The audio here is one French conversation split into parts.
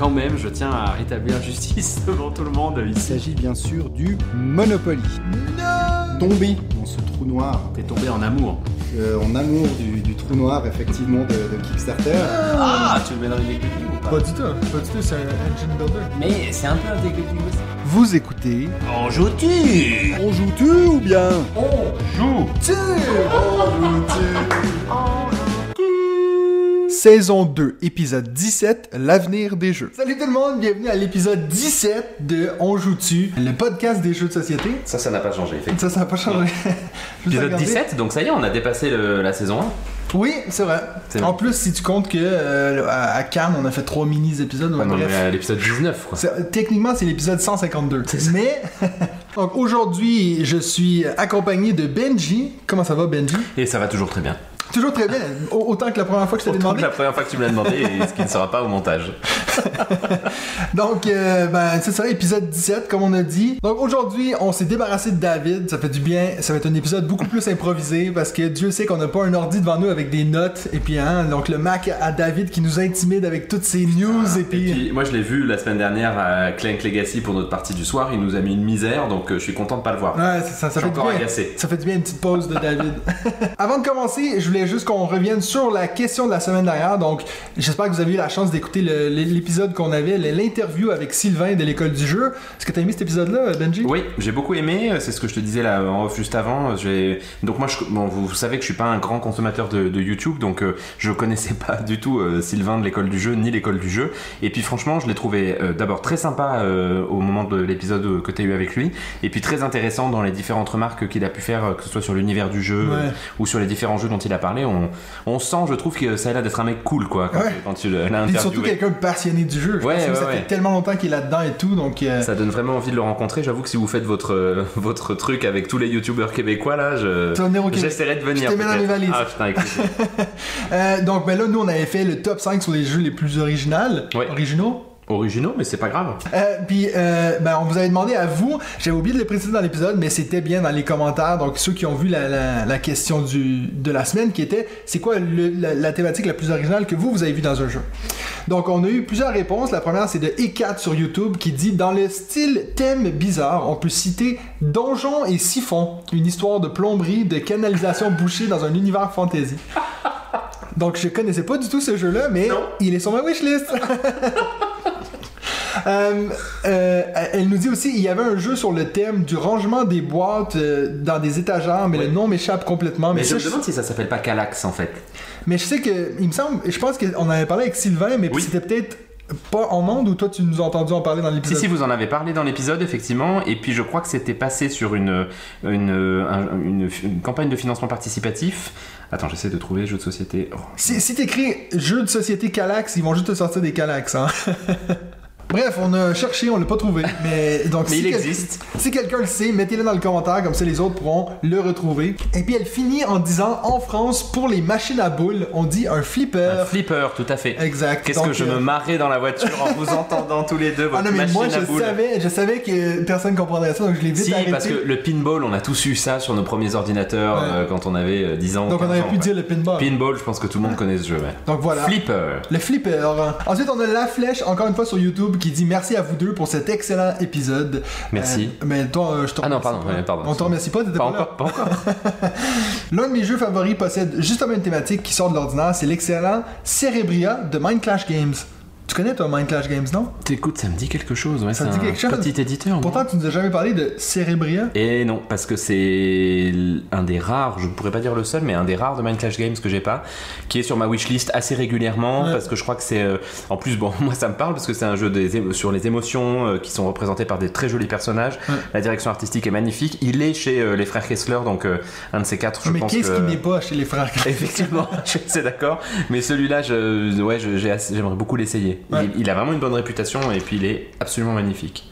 quand même, je tiens à rétablir justice devant tout le monde Il s'agit bien sûr du Monopoly. Tombé dans ce trou noir, T'es tombé en amour. euh, en amour du, du trou noir effectivement de, de Kickstarter. Ah, tu le mets dans les ou pas Pas du tout, pas du tout, c'est un engine builder. Mais c'est un peu un déclic aussi. Vous écoutez En joues-tu On joue-tu ou bien Joue Saison 2, épisode 17, l'avenir des jeux. Salut tout le monde, bienvenue à l'épisode 17 de On joue-tu, le podcast des jeux de société. Ça, ça n'a pas changé, effectivement. Ça, ça n'a pas changé. Épisode regardé. 17, donc ça y est, on a dépassé le- la saison 1. Oui, c'est vrai. En plus, si tu comptes que euh, à Cannes, on a fait trois mini épisodes. Enfin, non, bref. mais à l'épisode 19, quoi. C'est- Techniquement, c'est l'épisode 152. Mais, donc aujourd'hui, je suis accompagné de Benji. Comment ça va, Benji? Et ça va toujours très bien. Toujours très bien. Au- Autant que la première fois que je t'avais demandé. que la première fois que tu me l'as demandé et ce qui ne sera pas au montage. Donc, euh, ben, c'est ça, épisode 17, comme on a dit. Donc, aujourd'hui, on s'est débarrassé de David. Ça fait du bien. Ça va être un épisode beaucoup plus improvisé parce que Dieu sait qu'on n'a pas un ordi devant nous avec des notes. Et puis, hein, donc le Mac à David qui nous intimide avec toutes ces news. et Et puis. puis, moi, je l'ai vu la semaine dernière à Clank Legacy pour notre partie du soir. Il nous a mis une misère, donc euh, je suis content de pas le voir. Ouais, ça, fait du bien. agacé. Ça fait du bien une petite pause de David. Avant de commencer, je voulais juste qu'on revienne sur la question de la semaine dernière. Donc, j'espère que vous avez eu la chance d'écouter l'épisode qu'on avait, l'interview avec Sylvain de l'école du jeu. Est-ce que t'as aimé cet épisode-là, Benji? Oui, j'ai beaucoup aimé. C'est ce que je te disais là en off juste avant. Donc moi, je... bon, vous, savez que je suis pas un grand consommateur de, de YouTube, donc euh, je connaissais pas du tout euh, Sylvain de l'école du jeu ni l'école du jeu. Et puis franchement, je l'ai trouvé euh, d'abord très sympa euh, au moment de l'épisode que tu as eu avec lui, et puis très intéressant dans les différentes remarques qu'il a pu faire, que ce soit sur l'univers du jeu Ouais. ou sur les différents jeux dont il a parlé. On, on sent, je trouve que ça a l'air d'être un mec cool, quoi, quand, Ouais. quand tu l'as Puis interviewé. surtout quelqu'un de passionné du jeu. Je Ouais, pense que ouais, ça fait tellement longtemps qu'il est là-dedans et tout, donc... euh, Ça donne vraiment envie de le rencontrer. J'avoue que si vous faites votre, euh, votre truc avec tous les youtubeurs québécois là, je... J'essaierai de venir. Je te mets dans mes valises. Ah putain, euh, donc, ben là, nous, on avait fait le top 5 sur les jeux les plus originaux. Ouais. Originaux. Originaux, mais c'est pas grave. Euh, puis, euh, ben, on vous avait demandé à vous, j'avais oublié de le préciser dans l'épisode, mais c'était bien dans les commentaires. Donc, ceux qui ont vu la, la- la question du, de la semaine qui était c'est quoi le- la, la thématique la plus originale que vous, vous avez vu dans un jeu? Donc, on a eu plusieurs réponses. La première, c'est de E4 sur YouTube qui dit Dans le style thème bizarre, on peut citer Donjon et Siphon, une histoire de plomberie, de canalisation bouchée dans un univers fantasy. Donc, je connaissais pas du tout ce jeu-là, mais Non. il est sur ma wishlist. Euh, euh, elle nous dit aussi il y avait un jeu sur le thème du rangement des boîtes euh, dans des étagères, mais Oui. le nom m'échappe complètement. Mais, Mais je me demande si ça s'appelle pas Calax en fait. mais je sais que, il me semble, je pense qu'on avait parlé avec Sylvain, mais Oui. c'était peut-être pas en monde ou toi tu nous as entendu en parler dans Si, l'épisode? si, vous en avez parlé dans l'épisode, effectivement, et puis je crois que c'était passé sur une, une, un- une, une campagne de financement participatif. Attends, j'essaie de trouver jeu de société. Oh. Si, si t'écris jeu de société Calax, ils vont juste te sortir des Calax. Hein? Bref, on a cherché, on l'a pas trouvé. Mais, donc, Mais si il quel- existe. Si quelqu'un le sait, mettez-le dans le commentaire, comme ça les autres pourront le retrouver. Et puis elle finit en disant en France, pour les machines à boules, on dit un flipper. Un flipper, tout à fait. Exact. Qu'est-ce que je euh, me marrais dans la voiture en vous entendant tous les deux, votre Ah non, mais machine moi à je boules. savais, je savais que personne comprendrait ça, donc je l'ai vite Si, arrêté. parce que le pinball, on a tous eu ça sur nos premiers ordinateurs Ouais. euh, quand on avait euh, 10 ans. Donc on 15 aurait ans, pu dire le pinball. Pinball, je pense que tout le monde connaît ce jeu. ouais. Donc voilà. Flipper. Le flipper. Ensuite, on a La Flèche, encore une fois sur YouTube, qui dit merci à vous deux pour cet excellent épisode. Merci. Euh, mais toi, euh, je te Ah non, pardon, pas. pardon. On te remercie pas, t'étais Pas pas, là. encore, pas encore. L'un de mes jeux favoris possède justement une thématique qui sort de l'ordinaire, c'est l'excellent Cerebria de Mind Clash Games. Tu connais toi Mind Clash Games, non? Écoute, ça me dit quelque chose. Ouais, Ça c'est te dit un quelque chose? Petit éditeur. Pourtant, tu nous as jamais parlé de Cerebria. Et non, parce que c'est un des rares, je ne pourrais pas dire le seul, mais un des rares de Mind Clash Games que j'ai pas, qui est sur ma wishlist assez régulièrement, Ouais. parce que je crois que c'est. euh, en plus, bon, moi ça me parle, parce que c'est un jeu des sur les émotions euh, qui sont représentées par des très jolis personnages. Ouais. La direction artistique est magnifique. Il est chez euh, les frères Kessler, donc un de ces quatre, je mais qu'est-ce que- qui n'est pas chez les frères Effectivement, je suis assez d'accord. Mais celui-là, je, ouais, j'aimerais beaucoup l'essayer. Ouais. Il, il a vraiment une bonne réputation et puis il est absolument magnifique.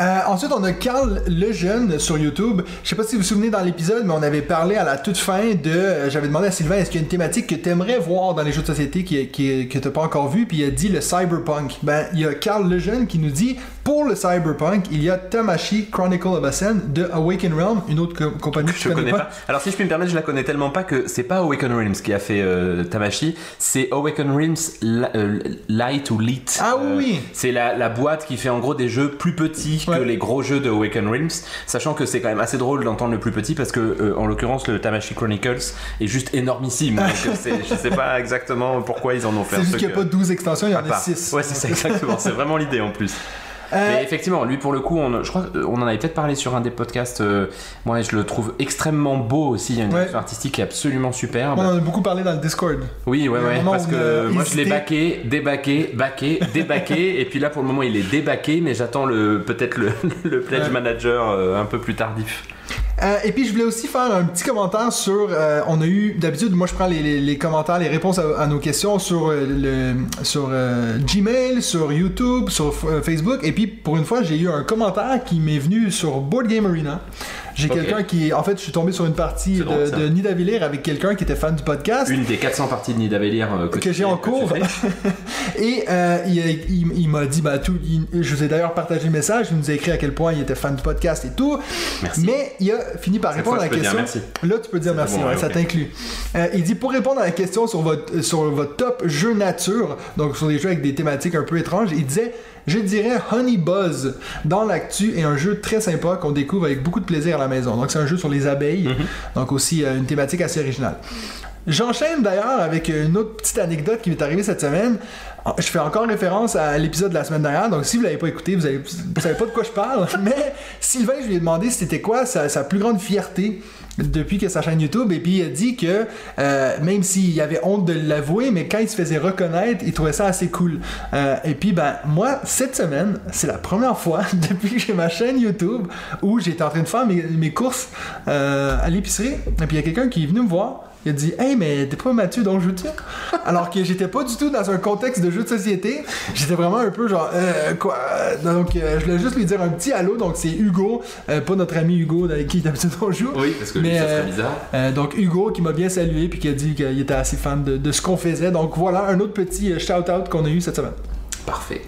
Euh, ensuite, on a Carl Lejeune sur YouTube. Je sais pas si vous vous souvenez dans l'épisode, mais on avait parlé à la toute fin de. euh, J'avais demandé à Sylvain est-ce qu'il y a une thématique que t'aimerais voir dans les jeux de société qui, qui, que t'as pas encore vu, puis il a dit le cyberpunk. Ben, il y a Carl Lejeune qui nous dit Pour le Cyberpunk, il y a Tamashi Chronicle of Ascend de Awaken Realm, une autre co- compagnie que Je connais pas. Alors si je puis me permettre, je la connais tellement pas que c'est pas Awaken Realms qui a fait euh, Tamashi, c'est Awaken Realms Li- euh, Light ou Lit. Ah Euh, oui. C'est la, la boîte qui fait en gros des jeux plus petits Ouais. que les gros jeux de Awaken Realms, sachant que c'est quand même assez drôle d'entendre le plus petit parce que euh, en l'occurrence le Tamashi Chronicles est juste énormissime. Donc euh, je sais pas exactement pourquoi ils en ont fait C'est juste qu'il n'y a pas euh, 12 extensions, il y en a part. 6. Ouais, c'est ça exactement. C'est vraiment l'idée en plus. Euh, Mais effectivement, lui pour le coup, on, je crois qu'on en avait peut-être parlé sur un des podcasts. euh, moi, je le trouve extrêmement beau aussi. Il y a une Ouais. direction artistique qui est absolument superbe. on en a beaucoup parlé dans le Discord. Oui, ouais, ouais. Parce que moi, je l'ai baqué, débaqué, baqué, débaqué. et puis là, pour le moment, il est débaqué, mais j'attends le peut-être le, le pledge Ouais. manager euh, un peu plus tardif. Euh, et puis je voulais aussi faire un petit commentaire sur. euh, on a eu d'habitude, moi je prends les, les- les commentaires, les réponses à, nos questions sur euh, le sur euh, Gmail, sur YouTube, sur Facebook. Et puis pour une fois, j'ai eu un commentaire qui m'est venu sur Board Game Arena. J'ai quelqu'un qui, en fait, je suis tombé sur une partie drôle, de, Nidavellir avec quelqu'un qui était fan du podcast. Une des 400 parties de Nidavellir euh, que, j'ai en cours. Et euh, il, il- il m'a dit, bah, tout, il- je vous ai d'ailleurs partagé le message, il nous a écrit à quel point il était fan du podcast et tout. Merci. Mais il a fini par Cette répondre fois, à la question. merci. Là, tu peux dire merci, bon, ouais, ouais, ça t'inclut. Euh, il dit pour répondre à la question sur votre, sur votre top jeu nature, donc sur des jeux avec des thématiques un peu étranges, il disait je dirais Honey Buzz dans l'actu est un jeu très sympa qu'on découvre avec beaucoup de plaisir à la maison. Donc c'est un jeu sur les abeilles, Mhm. donc aussi euh, une thématique assez originale. J'enchaîne d'ailleurs avec une autre petite anecdote qui m'est arrivée cette semaine. Je fais encore référence à l'épisode de la semaine dernière, donc si vous l'avez pas écouté, vous, avez, vous savez pas de quoi je parle. Mais Sylvain, je lui ai demandé c'était quoi sa, sa plus grande fierté depuis que sa chaîne YouTube, et puis il a dit que euh, même s'il avait honte de l'avouer, mais quand il se faisait reconnaître, il trouvait ça assez cool. Euh, et puis ben moi, cette semaine, c'est la première fois depuis que j'ai ma chaîne YouTube où j'étais en train de faire mes, courses euh, à l'épicerie, et puis il y a quelqu'un qui est venu me voir. Il a dit Hey, mais t'es pas Mathieu dont joue-tu Alors que j'étais pas du tout dans un contexte de jeu de société. J'étais vraiment un peu genre euh, Quoi? Donc euh, je voulais juste lui dire un petit allô. Donc c'est Hugo, euh, pas notre ami Hugo avec qui d'habitude on joue. Oui, parce que lui, Mais, ça serait euh, bizarre. Euh, donc Hugo qui m'a bien salué puis qui a dit qu'il était assez fan de, de ce qu'on faisait. Donc voilà un autre petit shout-out qu'on a eu cette semaine. Parfait.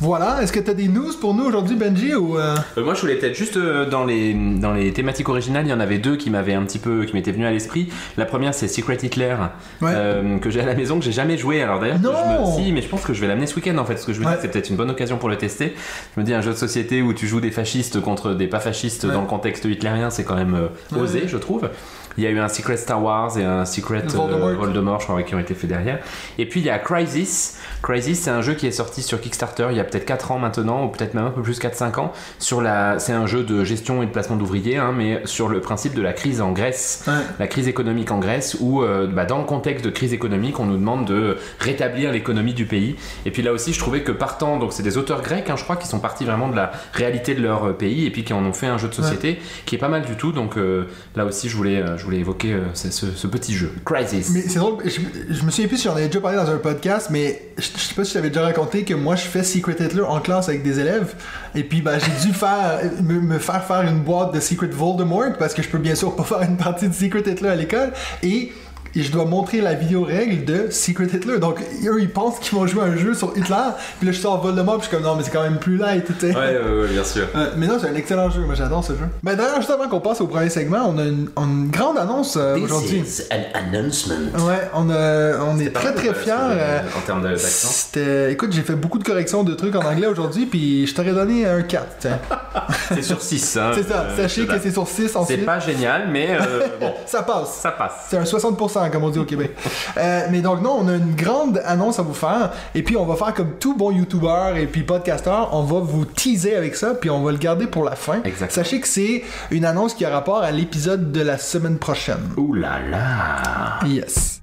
Voilà, est-ce que t'as des news pour nous aujourd'hui Benji ou euh, Euh, moi, je voulais peut-être juste euh, dans les dans les thématiques originales, il y en avait deux qui m'avaient un petit peu qui m'étaient venues à l'esprit. La première, c'est Secret Hitler Ouais. que j'ai à la maison que j'ai jamais joué. Alors d'ailleurs, Non je me... si, mais je pense que je vais l'amener ce week-end en fait, parce que je me dis Ouais. que c'est peut-être une bonne occasion pour le tester. Je me dis un jeu de société où tu joues des fascistes contre des pas fascistes Ouais. dans le contexte hitlérien, c'est quand même osé, je trouve. Il y a eu un Secret Star Wars et un Secret euh, Voldemort. Voldemort, je crois, qui ont été faits derrière. Et puis il y a Crisis. Crisis, c'est un jeu qui est sorti sur Kickstarter il y a peut-être 4 ans maintenant, ou peut-être même un peu plus 4-5 ans. Sur la... C'est un jeu de gestion et de placement d'ouvriers, hein, mais sur le principe de la crise en Grèce, Ouais. la crise économique en Grèce, où euh, bah, dans le contexte de crise économique, on nous demande de rétablir l'économie du pays. Et puis là aussi, je trouvais que partant, donc c'est des auteurs grecs, hein, je crois, qui sont partis vraiment de la réalité de leur euh, pays, et puis qui en ont fait un jeu de société qui est pas mal du tout. Donc euh, là aussi, je voulais, euh, je voulais évoquer euh, ce, petit jeu. Crisis. Mais c'est drôle, je, je me souviens plus si j'en avais déjà parlé dans un podcast, mais je, je sais pas si je t'avais déjà raconté que moi je fais Secret Hitler en classe avec des élèves, et puis ben, j'ai dû faire me, me faire faire une boîte de Secret Voldemort parce que je peux bien sûr pas faire une partie de Secret Hitler à l'école, et et je dois montrer la vidéo règle de Secret Hitler. Donc, eux, ils pensent qu'ils vont jouer un jeu sur Hitler. Puis là, je sors Voldemort, puis je suis comme, non, mais c'est quand même plus light, tu sais. Ouais, ouais, ouais, bien sûr. Euh, mais non, c'est un excellent jeu. Moi, j'adore ce jeu. Ben, d'ailleurs, juste avant qu'on passe au premier segment, on a une, une grande annonce euh, aujourd'hui. An announcement. Ouais, on, a- on est très très euh, fiers. euh, En termes de- d'accent. C'était. Écoute, j'ai fait beaucoup de corrections de trucs en anglais aujourd'hui, puis je t'aurais donné un 4. tiens. C'est sur 6. Hein, C'est ça, euh, sachez que c'est sur 6 C'est ensuite. pas génial, mais euh, bon, Ça passe. ça passe. C'est un 60% comme on dit au Québec. Euh, mais donc non, on a une grande annonce à vous faire. Et puis on va faire comme tout bon YouTuber et puis podcaster, on va vous teaser avec ça, puis on va le garder pour la fin. Exactement. Sachez que c'est une annonce qui a rapport à l'épisode de la semaine prochaine. Ouh là là. Yes.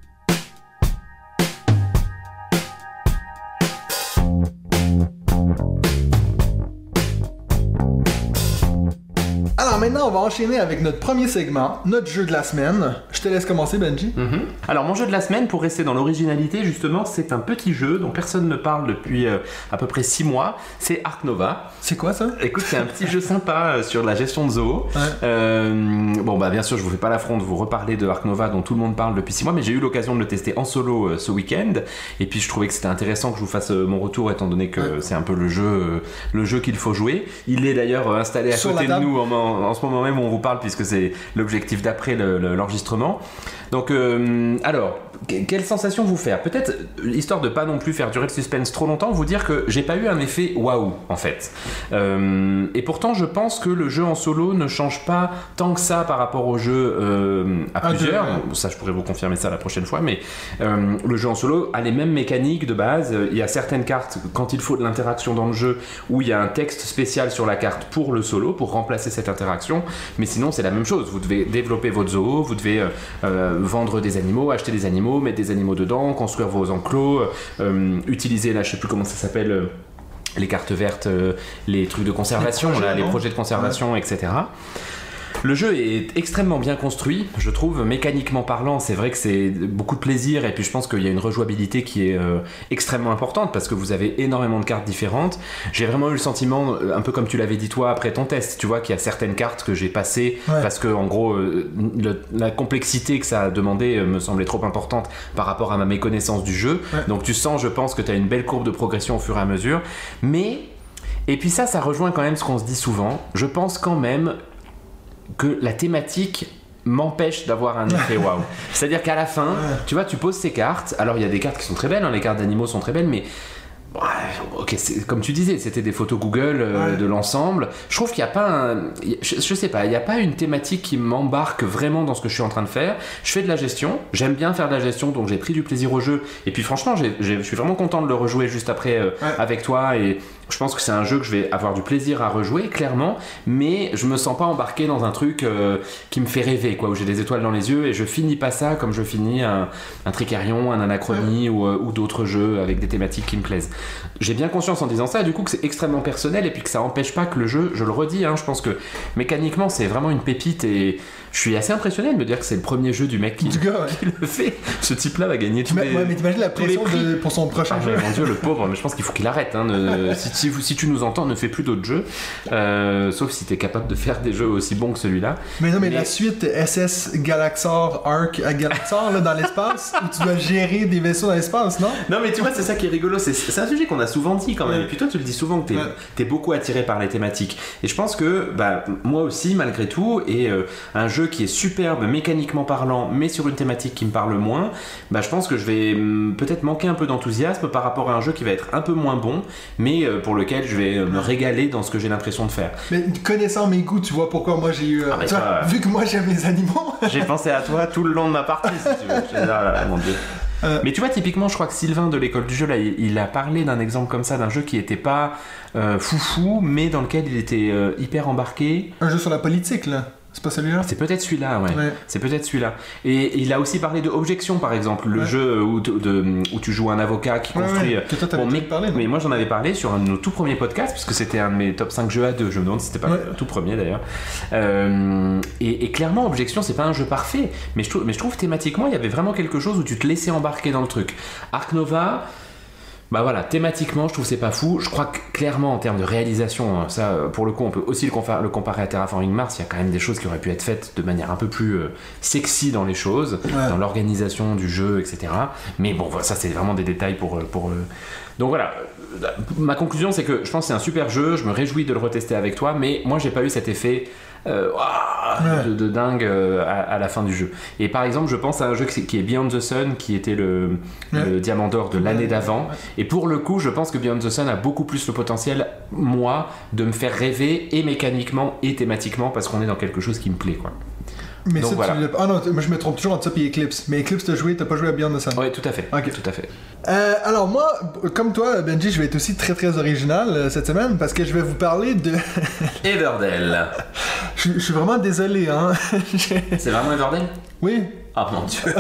Maintenant, on va enchaîner avec notre premier segment, notre jeu de la semaine. Je te laisse commencer, Benji. Mhm. Alors mon jeu de la semaine, pour rester dans l'originalité justement, c'est un petit jeu dont personne ne parle depuis euh, à peu près 6 mois. C'est Ark Nova. C'est quoi ça? Écoute, c'est un petit jeu sympa euh, sur la gestion de zoo. Ouais. Euh, bon bah bien sûr, je vous fais pas l'affront de vous reparler de Ark Nova dont tout le monde parle depuis 6 mois, mais j'ai eu l'occasion de le tester en solo ce week-end. Et puis je trouvais que c'était intéressant que je vous fasse mon retour étant donné que Ouais. c'est un peu le jeu, le jeu qu'il faut jouer. Il est d'ailleurs installé à Sur côté de nous en, en- en ce moment même où on vous parle puisque c'est l'objectif d'après le- le- l'enregistrement. Donc, euh, alors, que- quelle sensation vous faire? Peut-être, histoire de pas non plus faire durer le suspense trop longtemps, vous dire que j'ai pas eu un effet waouh en fait. Euh, et pourtant, je pense que le jeu en solo ne change pas tant que ça par rapport au jeu euh, à deux, plusieurs. ouais. Ça, je pourrais vous confirmer ça la prochaine fois, mais le jeu en solo a les mêmes mécaniques de base. Il y a certaines cartes, quand il faut de l'interaction dans le jeu, où il y a un texte spécial sur la carte pour le solo, pour remplacer cette interaction. Mais sinon, c'est la même chose. Vous devez développer votre zoo, vous devez euh, vendre des animaux, acheter des animaux, mettre des animaux dedans, construire vos enclos, euh, utiliser, là, je sais plus comment ça s'appelle. euh, les cartes vertes, euh, les trucs de conservation, Les projets, là, les non projets de conservation, etc. Le jeu est extrêmement bien construit, je trouve, mécaniquement parlant, c'est vrai que c'est beaucoup de plaisir et puis je pense qu'il y a une rejouabilité qui est euh, extrêmement importante parce que vous avez énormément de cartes différentes. J'ai vraiment eu le sentiment, euh, un peu comme tu l'avais dit toi après ton test, tu vois qu'il y a certaines cartes que j'ai passées Ouais. parce que en gros euh, le- la complexité que ça a demandé euh, me semblait trop importante par rapport à ma méconnaissance du jeu. Ouais. Donc tu sens, je pense, que tu as une belle courbe de progression au fur et à mesure. Mais, et puis ça, ça rejoint quand même ce qu'on se dit souvent. Je pense quand même que la thématique m'empêche d'avoir un effet waouh. C'est-à-dire qu'à la fin, tu vois, tu poses ces cartes. Alors il y a des cartes qui sont très belles, hein, les cartes d'animaux sont très belles, mais ok, comme tu disais, c'était des photos Google euh, Ouais. de l'ensemble. Je trouve qu'il n'y a pas un. Je, je sais pas, il n'y a pas une thématique qui m'embarque vraiment dans ce que je suis en train de faire. Je fais de la gestion, j'aime bien faire de la gestion, donc j'ai pris du plaisir au jeu. Et puis franchement, je suis vraiment content de le rejouer juste après euh, Ouais. avec toi. Et je pense que c'est un jeu que je vais avoir du plaisir à rejouer, clairement. Mais je me sens pas embarqué dans un truc euh, qui me fait rêver, quoi, où j'ai des étoiles dans les yeux et je finis pas ça comme je finis un, Tricarion, un Anachronie ou, euh, ou d'autres jeux avec des thématiques qui me plaisent. J'ai bien conscience en disant ça, du coup, que c'est extrêmement personnel et puis que ça empêche pas que le jeu, je le redis, hein, je pense que mécaniquement c'est vraiment une pépite et je suis assez impressionné de me dire que c'est le premier jeu du mec qui, Du gars, ouais. qui le fait. Ce type-là va gagner tous les. ouais, mais t'imagines la pression de- pour son prochain Ah, jeu. mon dieu, le pauvre, mais je pense qu'il faut qu'il arrête. hein, ne- si, tu nous entends, ne fais plus d'autres jeux. Euh, sauf si tu es capable de faire des jeux aussi bons que celui-là. Mais non, mais, Mais- la suite SS Galaxar Arc à Galaxar là, dans l'espace, où tu dois gérer des vaisseaux dans l'espace, non? Non, mais tu vois, c'est ça qui est rigolo. C'est, un sujet qu'on a souvent dit quand même. Et puis toi, tu le dis souvent que t'es, Ouais. t'es beaucoup attiré par les thématiques. Et je pense que, bah, moi aussi, malgré tout, et euh, un jeu qui est superbe mécaniquement parlant, mais sur une thématique qui me parle moins, bah, je pense que je vais hum, peut-être manquer un peu d'enthousiasme par rapport à un jeu qui va être un peu moins bon, mais euh, pour lequel je vais euh, me régaler dans ce que j'ai l'impression de faire. Mais connaissant mes goûts, tu vois pourquoi moi j'ai eu. euh, Ah, toi, vu que moi j'aime les animaux. J'ai pensé à toi tout le long de ma partie, si tu veux. Ah là là, mon dieu. Euh. Mais tu vois, typiquement, je crois que Sylvain de l'école du jeu, là, il, a parlé d'un exemple comme ça, d'un jeu qui était pas euh, foufou, mais dans lequel il était euh, hyper embarqué. Un jeu sur la politique, là. C'est pas celui-là C'est peut-être celui-là, ouais. Ouais. C'est peut-être celui-là. Et il a aussi parlé de Objection, par exemple, le Ouais. jeu où, t- de- où tu joues un avocat qui Ouais, construit. que toi, Bon, mais, parlé, mais moi j'en avais parlé sur un de nos tout premiers podcasts, puisque c'était un de mes top 5 jeux à deux. Je me demande si c'était pas le tout premier d'ailleurs. Euh, et, et clairement, Objection, c'est pas un jeu parfait, mais je, trouve, mais je trouve thématiquement, il y avait vraiment quelque chose où tu te laissais embarquer dans le truc. Ark Nova. Bah voilà, thématiquement, je trouve que c'est pas fou. Je crois que clairement, en termes de réalisation, hein, ça, euh, pour le coup, on peut aussi le, compa- le comparer à Terraforming Mars. Il y a quand même des choses qui auraient pu être faites de manière un peu plus euh, sexy dans les choses, Ouais. dans l'organisation du jeu, etc. Mais bon, voilà, ça, c'est vraiment des détails pour. euh, pour euh, Donc voilà, euh, ma conclusion, c'est que je pense que c'est un super jeu. Je me réjouis de le retester avec toi, mais moi, j'ai pas eu cet effet. Euh, ouah, Ouais. de, de dingue euh, à, à la fin du jeu. Et par exemple, je pense à un jeu qui est Beyond the Sun, qui était le, Ouais. le diamant d'or de l'année d'avant. Et pour le coup, je pense que Beyond the Sun a beaucoup plus le potentiel, moi, de me faire rêver et mécaniquement et thématiquement parce qu'on est dans quelque chose qui me plaît, quoi. Mais Donc ça, voilà. tu Ah non, moi je me trompe toujours entre ça et Eclipse. Mais Eclipse, t'as joué, t'as pas joué à Beyond the Sun. Ouais, tout à fait. Ok. Tout à fait. Euh, alors moi, comme toi, Benji, je vais être aussi très très original euh, cette semaine parce que je vais vous parler de. Everdell. je, je suis vraiment désolé, hein. C'est vraiment Everdell? Oui. Ah mon dieu.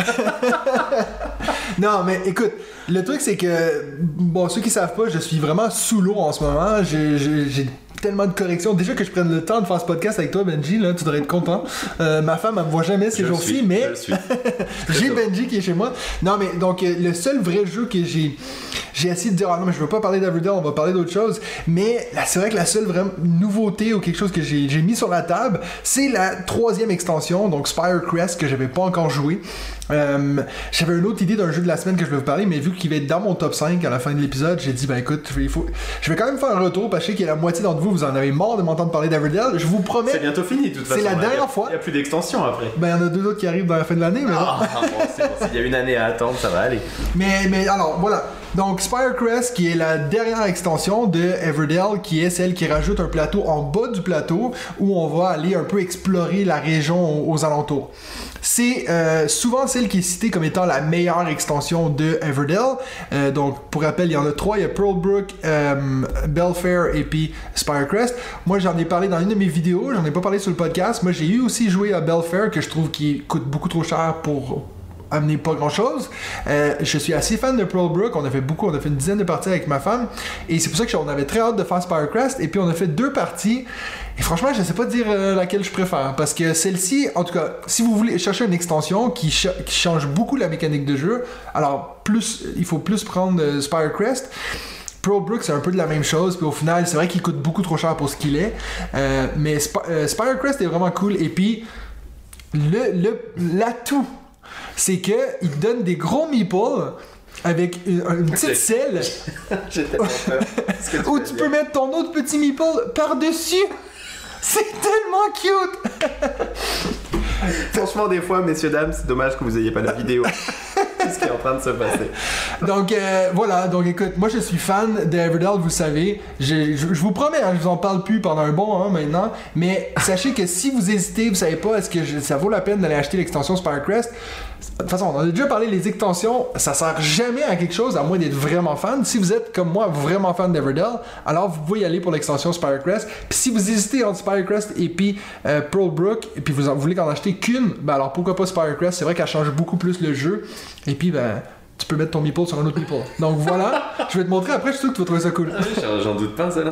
Non, mais écoute, le truc c'est que, bon, ceux qui savent pas, je suis vraiment sous l'eau en ce moment. J'ai tellement de corrections. Déjà que je prenne le temps de faire ce podcast avec toi, Benji, là, tu devrais être content. Euh, ma femme, elle me voit jamais ces jours-ci, mais j'ai. Benji qui est chez moi. Non, mais donc, euh, le seul vrai jeu que j'ai. J'ai essayé de dire, ah non, mais je veux pas parler d'Everdell, on va parler d'autre chose. Mais là, c'est vrai que la seule vraie nouveauté ou quelque chose que j'ai j'ai mis sur la table, c'est la troisième extension, donc Spire Crest, que j'avais pas encore joué. Euh, J'avais une autre idée d'un jeu de la semaine que je vais vous parler, mais vu qu'il va être dans mon top 5 à la fin de l'épisode, j'ai dit, ben écoute, il faut... je vais quand même faire un retour parce que je sais qu'il y a la moitié d'entre vous, vous en avez marre de m'entendre parler d'Everdell. Je vous promets. C'est bientôt fini, de toute C'est façon. la là. dernière Il fois. Il n'y a plus d'extension après. Ben, il y en a deux autres qui arrivent dans la fin de l'année, mais. Ah, bon, c'est bon. S'il y a une année à attendre, ça va aller. Mais, mais alors, voilà. Donc, Spirecrest, qui est la dernière extension de Everdell, qui est celle qui rajoute un plateau en bas du plateau où on va aller un peu explorer la région aux alentours. C'est euh, souvent celle qui est citée comme étant la meilleure extension de Everdell. Euh, donc, pour rappel, il y en a trois. Il y a Pearlbrook, euh, Belfair et puis Spirecrest. Moi, j'en ai parlé dans une de mes vidéos. J'en ai pas parlé sur le podcast. Moi, j'ai eu aussi joué à Belfair, que je trouve qui coûte beaucoup trop cher pour amener pas grand chose. je suis assez fan de Pearlbrook. On a fait beaucoup, on a fait une dizaine de parties avec ma femme. Et c'est pour ça qu'on avait très hâte de faire Spirecrest. Et puis on a fait deux parties. Et franchement, je sais pas dire euh, laquelle je préfère. Parce que celle-ci, en tout cas, si vous voulez chercher une extension qui, cha- qui change beaucoup la mécanique de jeu, alors plus, il faut plus prendre euh, Spirecrest. Pearlbrook, c'est un peu de la même chose, puis au final, c'est vrai qu'il coûte beaucoup trop cher pour ce qu'il est. Euh, mais Sp- euh, Spirecrest est vraiment cool. Et puis, le, le, l'atout, c'est que il donne des gros meeples avec une, une petite selle où tu peux mettre ton autre petit meeple par-dessus. C'est tellement cute! Franchement, des fois, messieurs, dames, c'est dommage que vous ayez pas la vidéo. Ce qui est en train de se passer. Donc euh, voilà, donc écoute, moi je suis fan d'Everdell, vous savez. Je, je- je vous promets, hein, je vous en parle plus pendant un bon an maintenant. Mais sachez que si vous hésitez, vous savez pas, est-ce que je- ça vaut la peine d'aller acheter l'extension Spirecrest? De toute façon, on en a déjà parlé, les extensions, ça sert jamais à quelque chose à moins d'être vraiment fan. Si vous êtes comme moi vraiment fan d'Everdell, alors vous pouvez y aller pour l'extension Spirecrest. Puis si vous hésitez entre Spirecrest et puis euh, Pearlbrook, et puis vous, en- vous voulez qu'en acheter qu'une, ben alors pourquoi pas Spirecrest? C'est vrai qu'elle change beaucoup plus le jeu. Et puis ben tu peux mettre ton meeple sur un autre meeple. Donc voilà, je vais te montrer après, je suis sûr que tu vas trouver ça cool. J'en- J'en doute pas, ça là.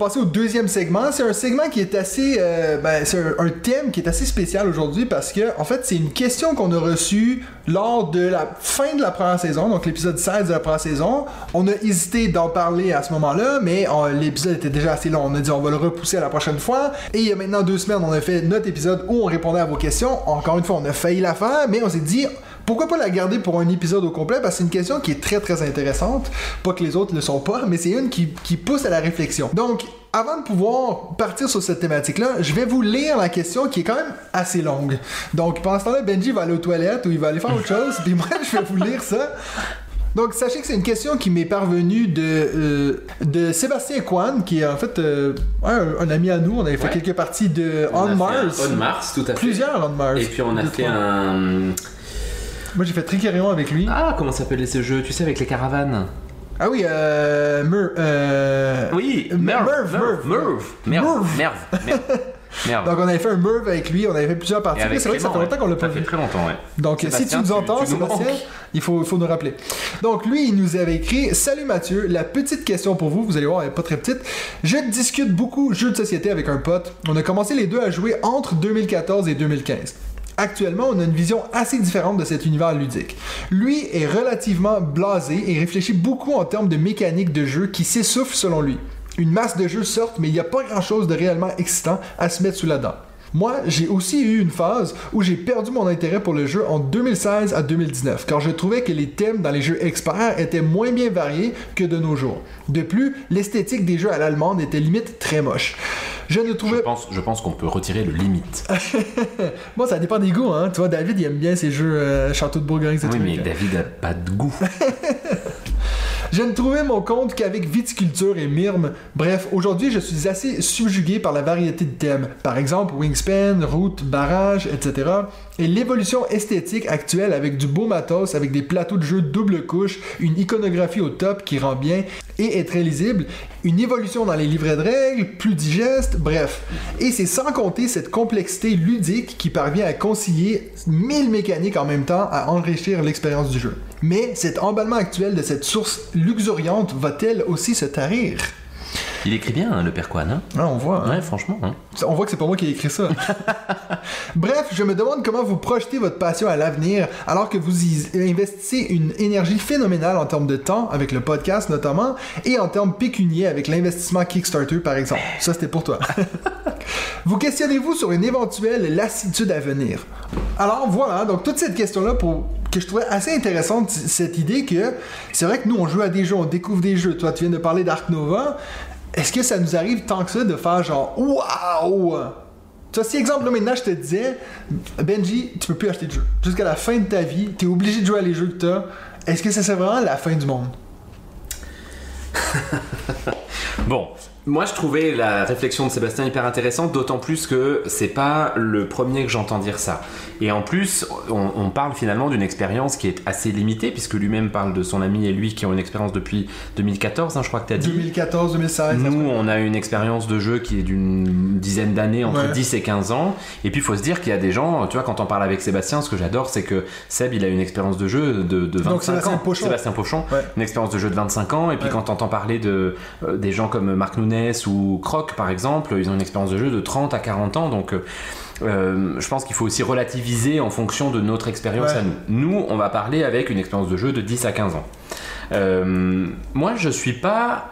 Passer au deuxième segment. C'est un segment qui est assez, euh, ben, c'est un, thème qui est assez spécial aujourd'hui parce que, en fait, c'est une question qu'on a reçue lors de la fin de la première saison, donc l'épisode 16 de la première saison. On a hésité d'en parler à ce moment-là, mais on- l'épisode était déjà assez long. On a dit on va le repousser à la prochaine fois. Et il y a maintenant deux semaines, on a fait notre épisode où on répondait à vos questions. Encore une fois, on a failli la faire, mais on s'est dit pourquoi pas la garder pour un épisode au complet? Parce que c'est une question qui est très très intéressante. Pas que les autres ne le sont pas, mais c'est une qui, qui pousse à la réflexion. Donc, avant de pouvoir partir sur cette thématique-là, je vais vous lire la question qui est quand même assez longue. Donc, pendant ce temps-là, Benji va aller aux toilettes ou il va aller faire autre chose, puis moi, je vais vous lire ça. Donc, sachez que c'est une question qui m'est parvenue de, euh, de Sébastien Kwan, qui est en fait euh, un, un ami à nous. On avait fait Ouais. quelques parties de On Mars. On Mars, tout à fait. Plusieurs On Mars. Et puis on a fait trois. un. Moi, j'ai fait Tricarion avec lui. Ah, comment s'appelait ce jeu Tu sais, avec les caravanes? Ah oui, euh. Mur. Euh... Oui, Merv, Merv, Merv, Merv, Merv. Donc, on avait fait un Merv avec lui, on avait fait plusieurs parties. C'est vrai que ça fait longtemps qu'on l'a pas Ça fait vu. très longtemps, ouais. Donc, si tu nous entends, Sébastien, il faut, faut nous rappeler. Donc, lui, il nous avait écrit Salut Mathieu, la petite question pour vous, vous allez voir, elle est pas très petite. Je discute beaucoup jeux de société avec un pote. On a commencé les deux à jouer entre 2014 et 2015. Actuellement, on a une vision assez différente de cet univers ludique. Lui est relativement blasé et réfléchit beaucoup en termes de mécanique de jeu qui s'essouffle selon lui. Une masse de jeux sortent, mais il n'y a pas grand chose de réellement excitant à se mettre sous la dent. Moi, j'ai aussi eu une phase où j'ai perdu mon intérêt pour le jeu en 2016 à 2019, car je trouvais que les thèmes dans les jeux experts étaient moins bien variés que de nos jours. De plus, l'esthétique des jeux à l'allemande était limite très moche. Je ne Je trouvais pense, je pense qu'on peut retirer le limite. Bon, ça dépend des goûts, hein. Tu vois, David, il aime bien ces jeux euh, Château de Bourgogne, etc. Oui, mais David a pas de goût. Je ne trouvais mon compte qu'avec viticulture et myrme. Bref, aujourd'hui, je suis assez subjugué par la variété de thèmes. Par exemple, wingspan, route, barrage, etc. Et l'évolution esthétique actuelle avec du beau matos, avec des plateaux de jeu double couche, une iconographie au top qui rend bien et est très lisible, une évolution dans les livrets de règles, plus digeste, bref. Et c'est sans compter cette complexité ludique qui parvient à concilier mille mécaniques en même temps à enrichir l'expérience du jeu. Mais cet emballement actuel de cette source luxuriante va-t-elle aussi se tarir? Il écrit bien, hein, le père Kwan. Hein Ah, on voit. hein. ouais, franchement. On voit que c'est pas moi qui ai écrit ça. Bref, je me demande comment vous projetez votre passion à l'avenir alors que vous y investissez une énergie phénoménale en termes de temps, avec le podcast notamment, et en termes pécuniers avec l'investissement Kickstarter par exemple. Ça, c'était pour toi. vous questionnez-vous sur une éventuelle lassitude à venir? Alors voilà, donc toute cette question-là pour que je trouvais assez intéressante, cette idée que c'est vrai que nous on joue à des jeux, on découvre des jeux. Toi, tu viens de parler d'Ark Nova. Est-ce que ça nous arrive tant que ça de faire genre waouh? Tu vois, si exemple là maintenant je te disais Benji, tu peux plus acheter de jeux. Jusqu'à la fin de ta vie, t'es obligé de jouer à les jeux que t'as. Est-ce que ça c'est vraiment la fin du monde? Bon, moi je trouvais la réflexion de Sébastien hyper intéressante, d'autant plus que c'est pas le premier que j'entends dire ça. Et en plus, on, on parle finalement d'une expérience qui est assez limitée, puisque lui-même parle de son ami et lui qui ont une expérience depuis 2014, hein, je crois que tu as dit. 2014, 2016. Nous, on a une expérience de jeu qui est d'une dizaine d'années, entre Ouais. 10 et 15 ans. Et puis, il faut se dire qu'il y a des gens, tu vois, quand on parle avec Sébastien, ce que j'adore, c'est que Seb, il a une expérience de jeu de, de 25 Sébastien ans. Pochon. Sébastien Pochon, Ouais. une expérience de jeu de 25 ans. Et puis, Ouais. quand t'entends parler de, euh, des gens comme Marc Ou Croc, par exemple, ils ont une expérience de jeu de 30 à 40 ans. Donc, euh, euh, je pense qu'il faut aussi relativiser en fonction de notre expérience Ouais. à nous. Nous, on va parler avec une expérience de jeu de 10 à 15 ans. Euh, moi, je suis pas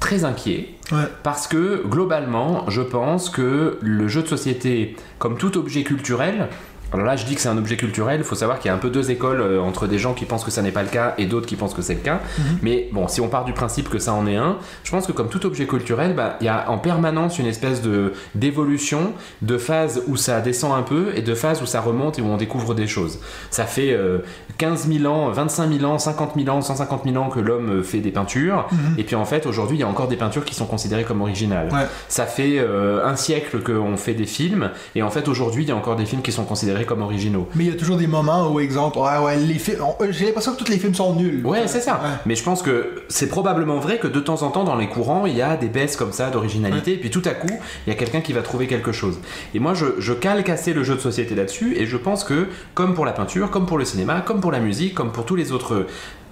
très inquiet Ouais. parce que globalement, je pense que le jeu de société, comme tout objet culturel, alors là je dis que c'est un objet culturel, il faut savoir qu'il y a un peu deux écoles euh, entre des gens qui pensent que ça n'est pas le cas et d'autres qui pensent que c'est le cas. Mais bon, si on part du principe que ça en est un, je pense que comme tout objet culturel, bah, il y a en permanence une espèce de d'évolution, de phase où ça descend un peu et de phase où ça remonte et où on découvre des choses. Ça fait euh, 15 000 ans, 25 000 ans, 50 000 ans, 150 000 ans que l'homme euh, fait des peintures. Et puis en fait, aujourd'hui, il y a encore des peintures qui sont considérées comme originales. Ouais. Ça fait euh, un siècle qu'on fait des films, et en fait, aujourd'hui, il y a encore des films qui sont considérés comme originaux. Mais il y a toujours des moments où, exemple, ouais, ouais, les films. euh, J'ai l'impression que tous les films sont nuls. Ouais, c'est ça. Ouais. Mais je pense que c'est probablement vrai que de temps en temps, dans les courants, il y a des baisses comme ça d'originalité, et puis tout à coup, il y a quelqu'un qui va trouver quelque chose. Et moi, je, je calque assez le jeu de société là-dessus, et je pense que, comme pour la peinture, comme pour le cinéma, comme pour la musique, comme pour tous les autres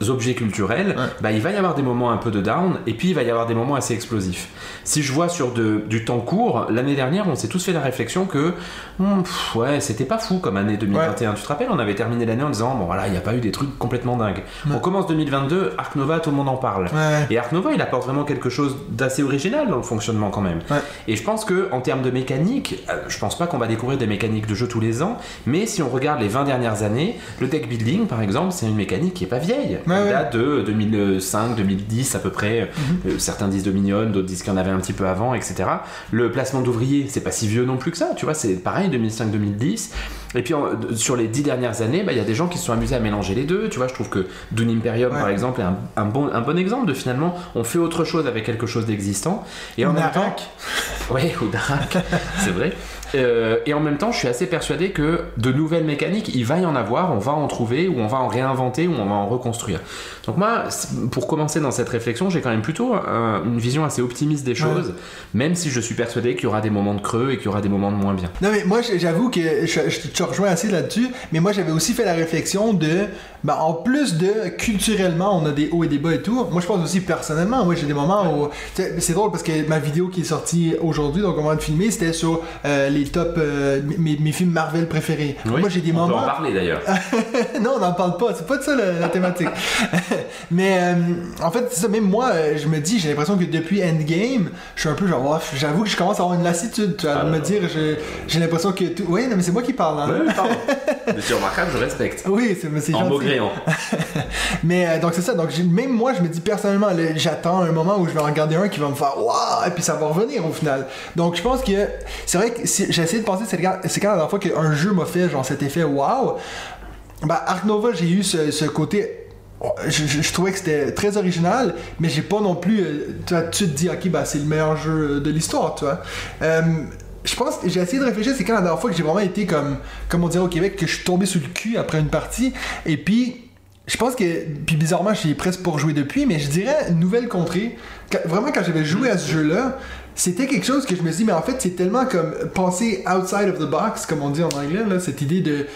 objets culturels, Ouais. bah, il va y avoir des moments un peu de down, et puis il va y avoir des moments assez explosifs. Si je vois sur de- du temps court, l'année dernière, on s'est tous fait la réflexion que, hmm, pff, ouais, c'était pas fou comme année 2021. Tu te rappelles, on avait terminé l'année en disant, bon voilà, il n'y a pas eu des trucs complètement dingues. On commence 2022, Arc Nova, tout le monde en parle. Et Arc Nova, il apporte vraiment quelque chose d'assez original dans le fonctionnement quand même. Et je pense que en termes de mécanique, euh, je pense pas qu'on va découvrir des mécaniques de jeu tous les ans, mais si on regarde les 20 dernières années, le deck building par exemple, c'est une mécanique qui est pas vieille. Ouais, date de 2005, 2010 à peu près. Mhm. Euh, certains disent Dominion, d'autres disent qu'il y en avait un petit peu avant, etc. Le placement d'ouvriers, c'est pas si vieux non plus que ça, tu vois, c'est pareil 2005-2010. Et puis en- sur les 10 dernières années, bah, il y a des gens qui se sont amusés à mélanger les deux. Tu vois, je trouve que Dune Imperium Ouais. par exemple est un, un bon, un bon exemple de finalement on fait autre chose avec quelque chose d'existant. Et en Ou même temps, Narak. Ouais, ou Darak, c'est vrai. Euh, et en même temps, je suis assez persuadé que de nouvelles mécaniques, il va y en avoir, on va en trouver, ou on va en réinventer, ou on va en reconstruire. Donc moi, pour commencer dans cette réflexion, j'ai quand même plutôt euh, une vision assez optimiste des choses, même si je suis persuadé qu'il y aura des moments de creux et qu'il y aura des moments de moins bien. Non, mais moi, j'avoue que je, je te rejoins assez là-dessus, mais moi, j'avais aussi fait la réflexion de, ben, en plus de culturellement, on a des hauts et des bas et tout, moi, je pense aussi personnellement, moi, j'ai des moments où. C'est drôle parce que ma vidéo qui est sortie aujourd'hui, donc on va de filmer, c'était sur euh, les top. euh, mes, mes films Marvel préférés. Oui, moi, j'ai des on moments. peut en parler d'ailleurs. non, on n'en parle pas. C'est pas de ça la, la thématique. Mais euh, en fait, c'est ça. Même moi, euh, je me dis, j'ai l'impression que depuis Endgame, je suis un peu genre, oh, j'avoue que je commence à avoir une lassitude. Tu vas Ah, me dire, j'ai l'impression que tout. Oui, non, mais c'est moi qui parle. Hein. Ouais, pardon. Mais tu remarqueras, je respecte. Oui, c'est c'est En gentil. maugréant. Mais euh, donc c'est ça. Donc même moi, je me dis personnellement, j'attends un moment où je vais en regarder un qui va me faire waouh, et puis ça va revenir au final. Donc je pense que c'est vrai que si, j'ai essayé de penser, c'est quand, c'est la dernière fois qu'un jeu m'a fait genre cet effet waouh. Ben, Ark Nova, j'ai eu ce, ce côté je, trouvais que c'était très original, mais j'ai pas non plus. euh, tu, vois, tu te dis, ok, bah, c'est le meilleur jeu de l'histoire, tu vois. Euh, je pense j'ai essayé de réfléchir, c'est quand la dernière fois que j'ai vraiment été comme, comme on dirait au Québec, que je suis tombé sur le cul après une partie, et puis. Je pense que, puis bizarrement, j'y ai presque pas rejoué depuis, mais je dirais Nouvelle Contrée. Vraiment, quand j'avais joué à ce jeu-là, c'était quelque chose que je me dit, mais en fait, c'est tellement comme penser outside of the box, comme on dit en anglais, là, cette idée de.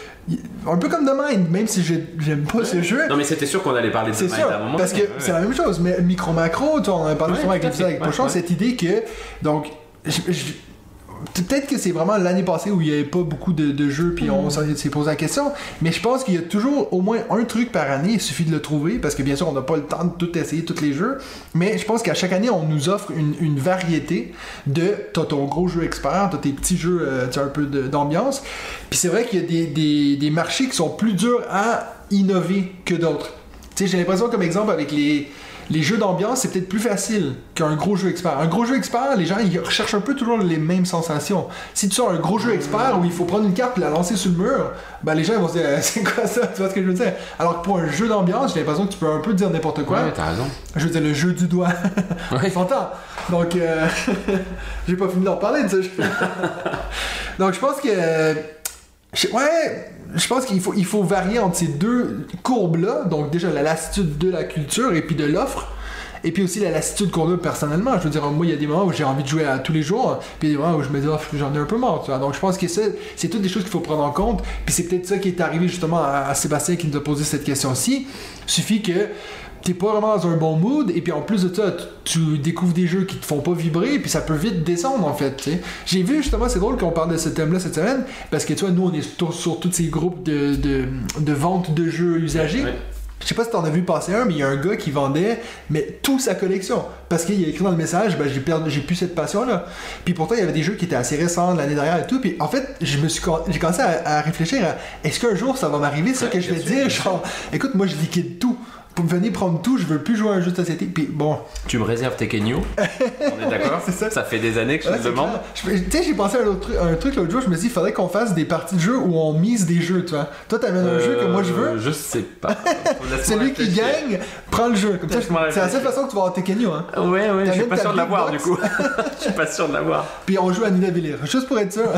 Un peu comme The Mind, même si j'ai- j'aime pas ce jeu. Non, mais c'était sûr qu'on allait parler de C'est Mind sûr, à un moment. parce que Ouais, c'est la même chose, mais micro-macro, on en a parlé souvent avec l'épisode avec Pochon, cette idée que, donc, je- je- peut-être que c'est vraiment l'année passée où il n'y avait pas beaucoup de, de jeux, puis Mm. on s'en- s'est posé la question, mais je pense qu'il y a toujours au moins un truc par année, il suffit de le trouver, parce que bien sûr, on n'a pas le temps de tout essayer, tous les jeux, mais je pense qu'à chaque année, on nous offre une, une variété de, t'as ton gros jeu expert, t'as tes petits jeux, euh, tu sais, un peu d'ambiance, puis c'est vrai qu'il y a des, des, des marchés qui sont plus durs à innover que d'autres. Tu sais, j'ai l'impression, comme exemple, avec les, les jeux d'ambiance, c'est peut-être plus facile qu'un gros jeu expert. Un gros jeu expert, les gens, ils recherchent un peu toujours les mêmes sensations. Si tu sors un gros jeu expert où il faut prendre une carte et la lancer sur le mur, ben les gens ils vont se dire, c'est quoi ça? Tu vois ce que je veux dire? Alors que pour un jeu d'ambiance, j'ai l'impression que tu peux un peu dire n'importe quoi. Ouais, t'as raison. Je veux dire, le jeu du doigt. Ouais. On. Donc, euh, j'ai pas fini d'en parler de ce jeu. Donc, je pense que. je- Ouais, je pense qu'il faut, il faut varier entre ces deux courbes-là. Donc, déjà, la lassitude de la culture et puis de l'offre. Et puis aussi la lassitude qu'on a personnellement. Je veux dire, moi, il y a des moments où j'ai envie de jouer à tous les jours, puis il y a des moments où je me dis, oh, j'en ai un peu marre. Tu vois. Donc, je pense que ça, c'est toutes des choses qu'il faut prendre en compte. Puis c'est peut-être ça qui est arrivé justement à, à Sébastien qui nous a posé cette question-ci. Suffit que t'es pas vraiment dans un bon mood, et puis en plus de ça, tu, tu découvres des jeux qui te font pas vibrer, puis ça peut vite descendre en fait. J'ai vu justement, c'est drôle qu'on parle de ce thème-là cette semaine, parce que tu vois, nous on est sur, sur tous ces groupes de, de, de vente de jeux usagés. Ouais. Je sais pas si t'en as vu passer un, mais il y a un gars qui vendait mais toute sa collection. Parce qu'il a écrit dans le message, ben, j'ai perdu, j'ai plus cette passion-là. Puis pourtant, il y avait des jeux qui étaient assez récents l'année dernière et tout. Puis en fait, je me suis, j'ai commencé à, à réfléchir à est-ce qu'un jour ça va m'arriver, ça Ouais, que je vais dire, genre, écoute, moi je liquide tout. Pour me venir prendre tout, je veux plus jouer à un jeu de société. Puis bon, Tu me réserves Tekken Yo On est d'accord? C'est ça. Ça fait des années que je Ouais, te demande. Tu sais, j'ai pensé à un, autre truc, un truc l'autre jour, je me suis dit, il faudrait qu'on fasse des parties de jeu où on mise des jeux, tu vois. Toi, t'amènes un jeu que moi je veux. Euh, Je sais pas. Celui qui gagne prend le jeu. Comme ça, c'est la seule façon que tu vas avoir Tekken Yo, hein. Ouais, ouais, je suis pas sûr de l'avoir du coup. Je suis pas sûr de l'avoir. Puis on joue à Nina Villir. Juste pour être sûr.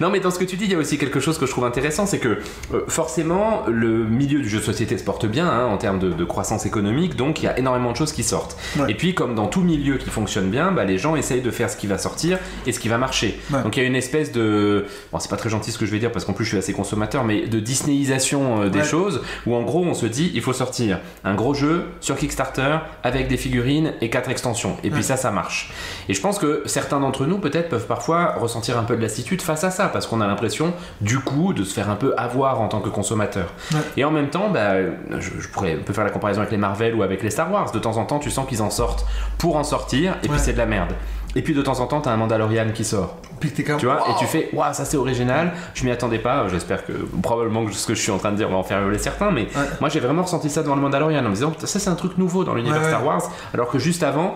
Non, mais dans ce que tu dis, il y a aussi quelque chose que je trouve intéressant, c'est que euh, forcément, le milieu du jeu de société se porte bien hein, en termes de, de croissance économique, donc il y a énormément de choses qui sortent. Ouais. Et puis, comme dans tout milieu qui fonctionne bien, bah, les gens essayent de faire ce qui va sortir et ce qui va marcher. Ouais. Donc il y a une espèce de. Bon, c'est pas très gentil ce que je vais dire parce qu'en plus je suis assez consommateur, mais de Disneyisation euh, des Ouais. choses où en gros on se dit il faut sortir un gros jeu sur Kickstarter avec des figurines et quatre extensions. Et puis ça, ça marche. Et je pense que certains d'entre nous peut-être peuvent parfois ressentir un peu de lassitude face à ça parce qu'on a l'impression du coup de se faire un peu avoir en tant que consommateur. Ouais. Et en même temps, bah, je, je pourrais on peut faire la comparaison avec les Marvel ou avec les Star Wars. De temps en temps, tu sens qu'ils en sortent pour en sortir et Ouais. puis c'est de la merde. Et puis de temps en temps, t'as un Mandalorian qui sort. Tu vois, et tu fais, waouh, ça c'est original, je m'y attendais pas, j'espère que probablement que ce que je suis en train de dire va en faire hurler certains, mais Ouais. moi j'ai vraiment ressenti ça devant le Mandalorian en me disant, ça c'est un truc nouveau dans l'univers Ouais, ouais. Star Wars, alors que juste avant,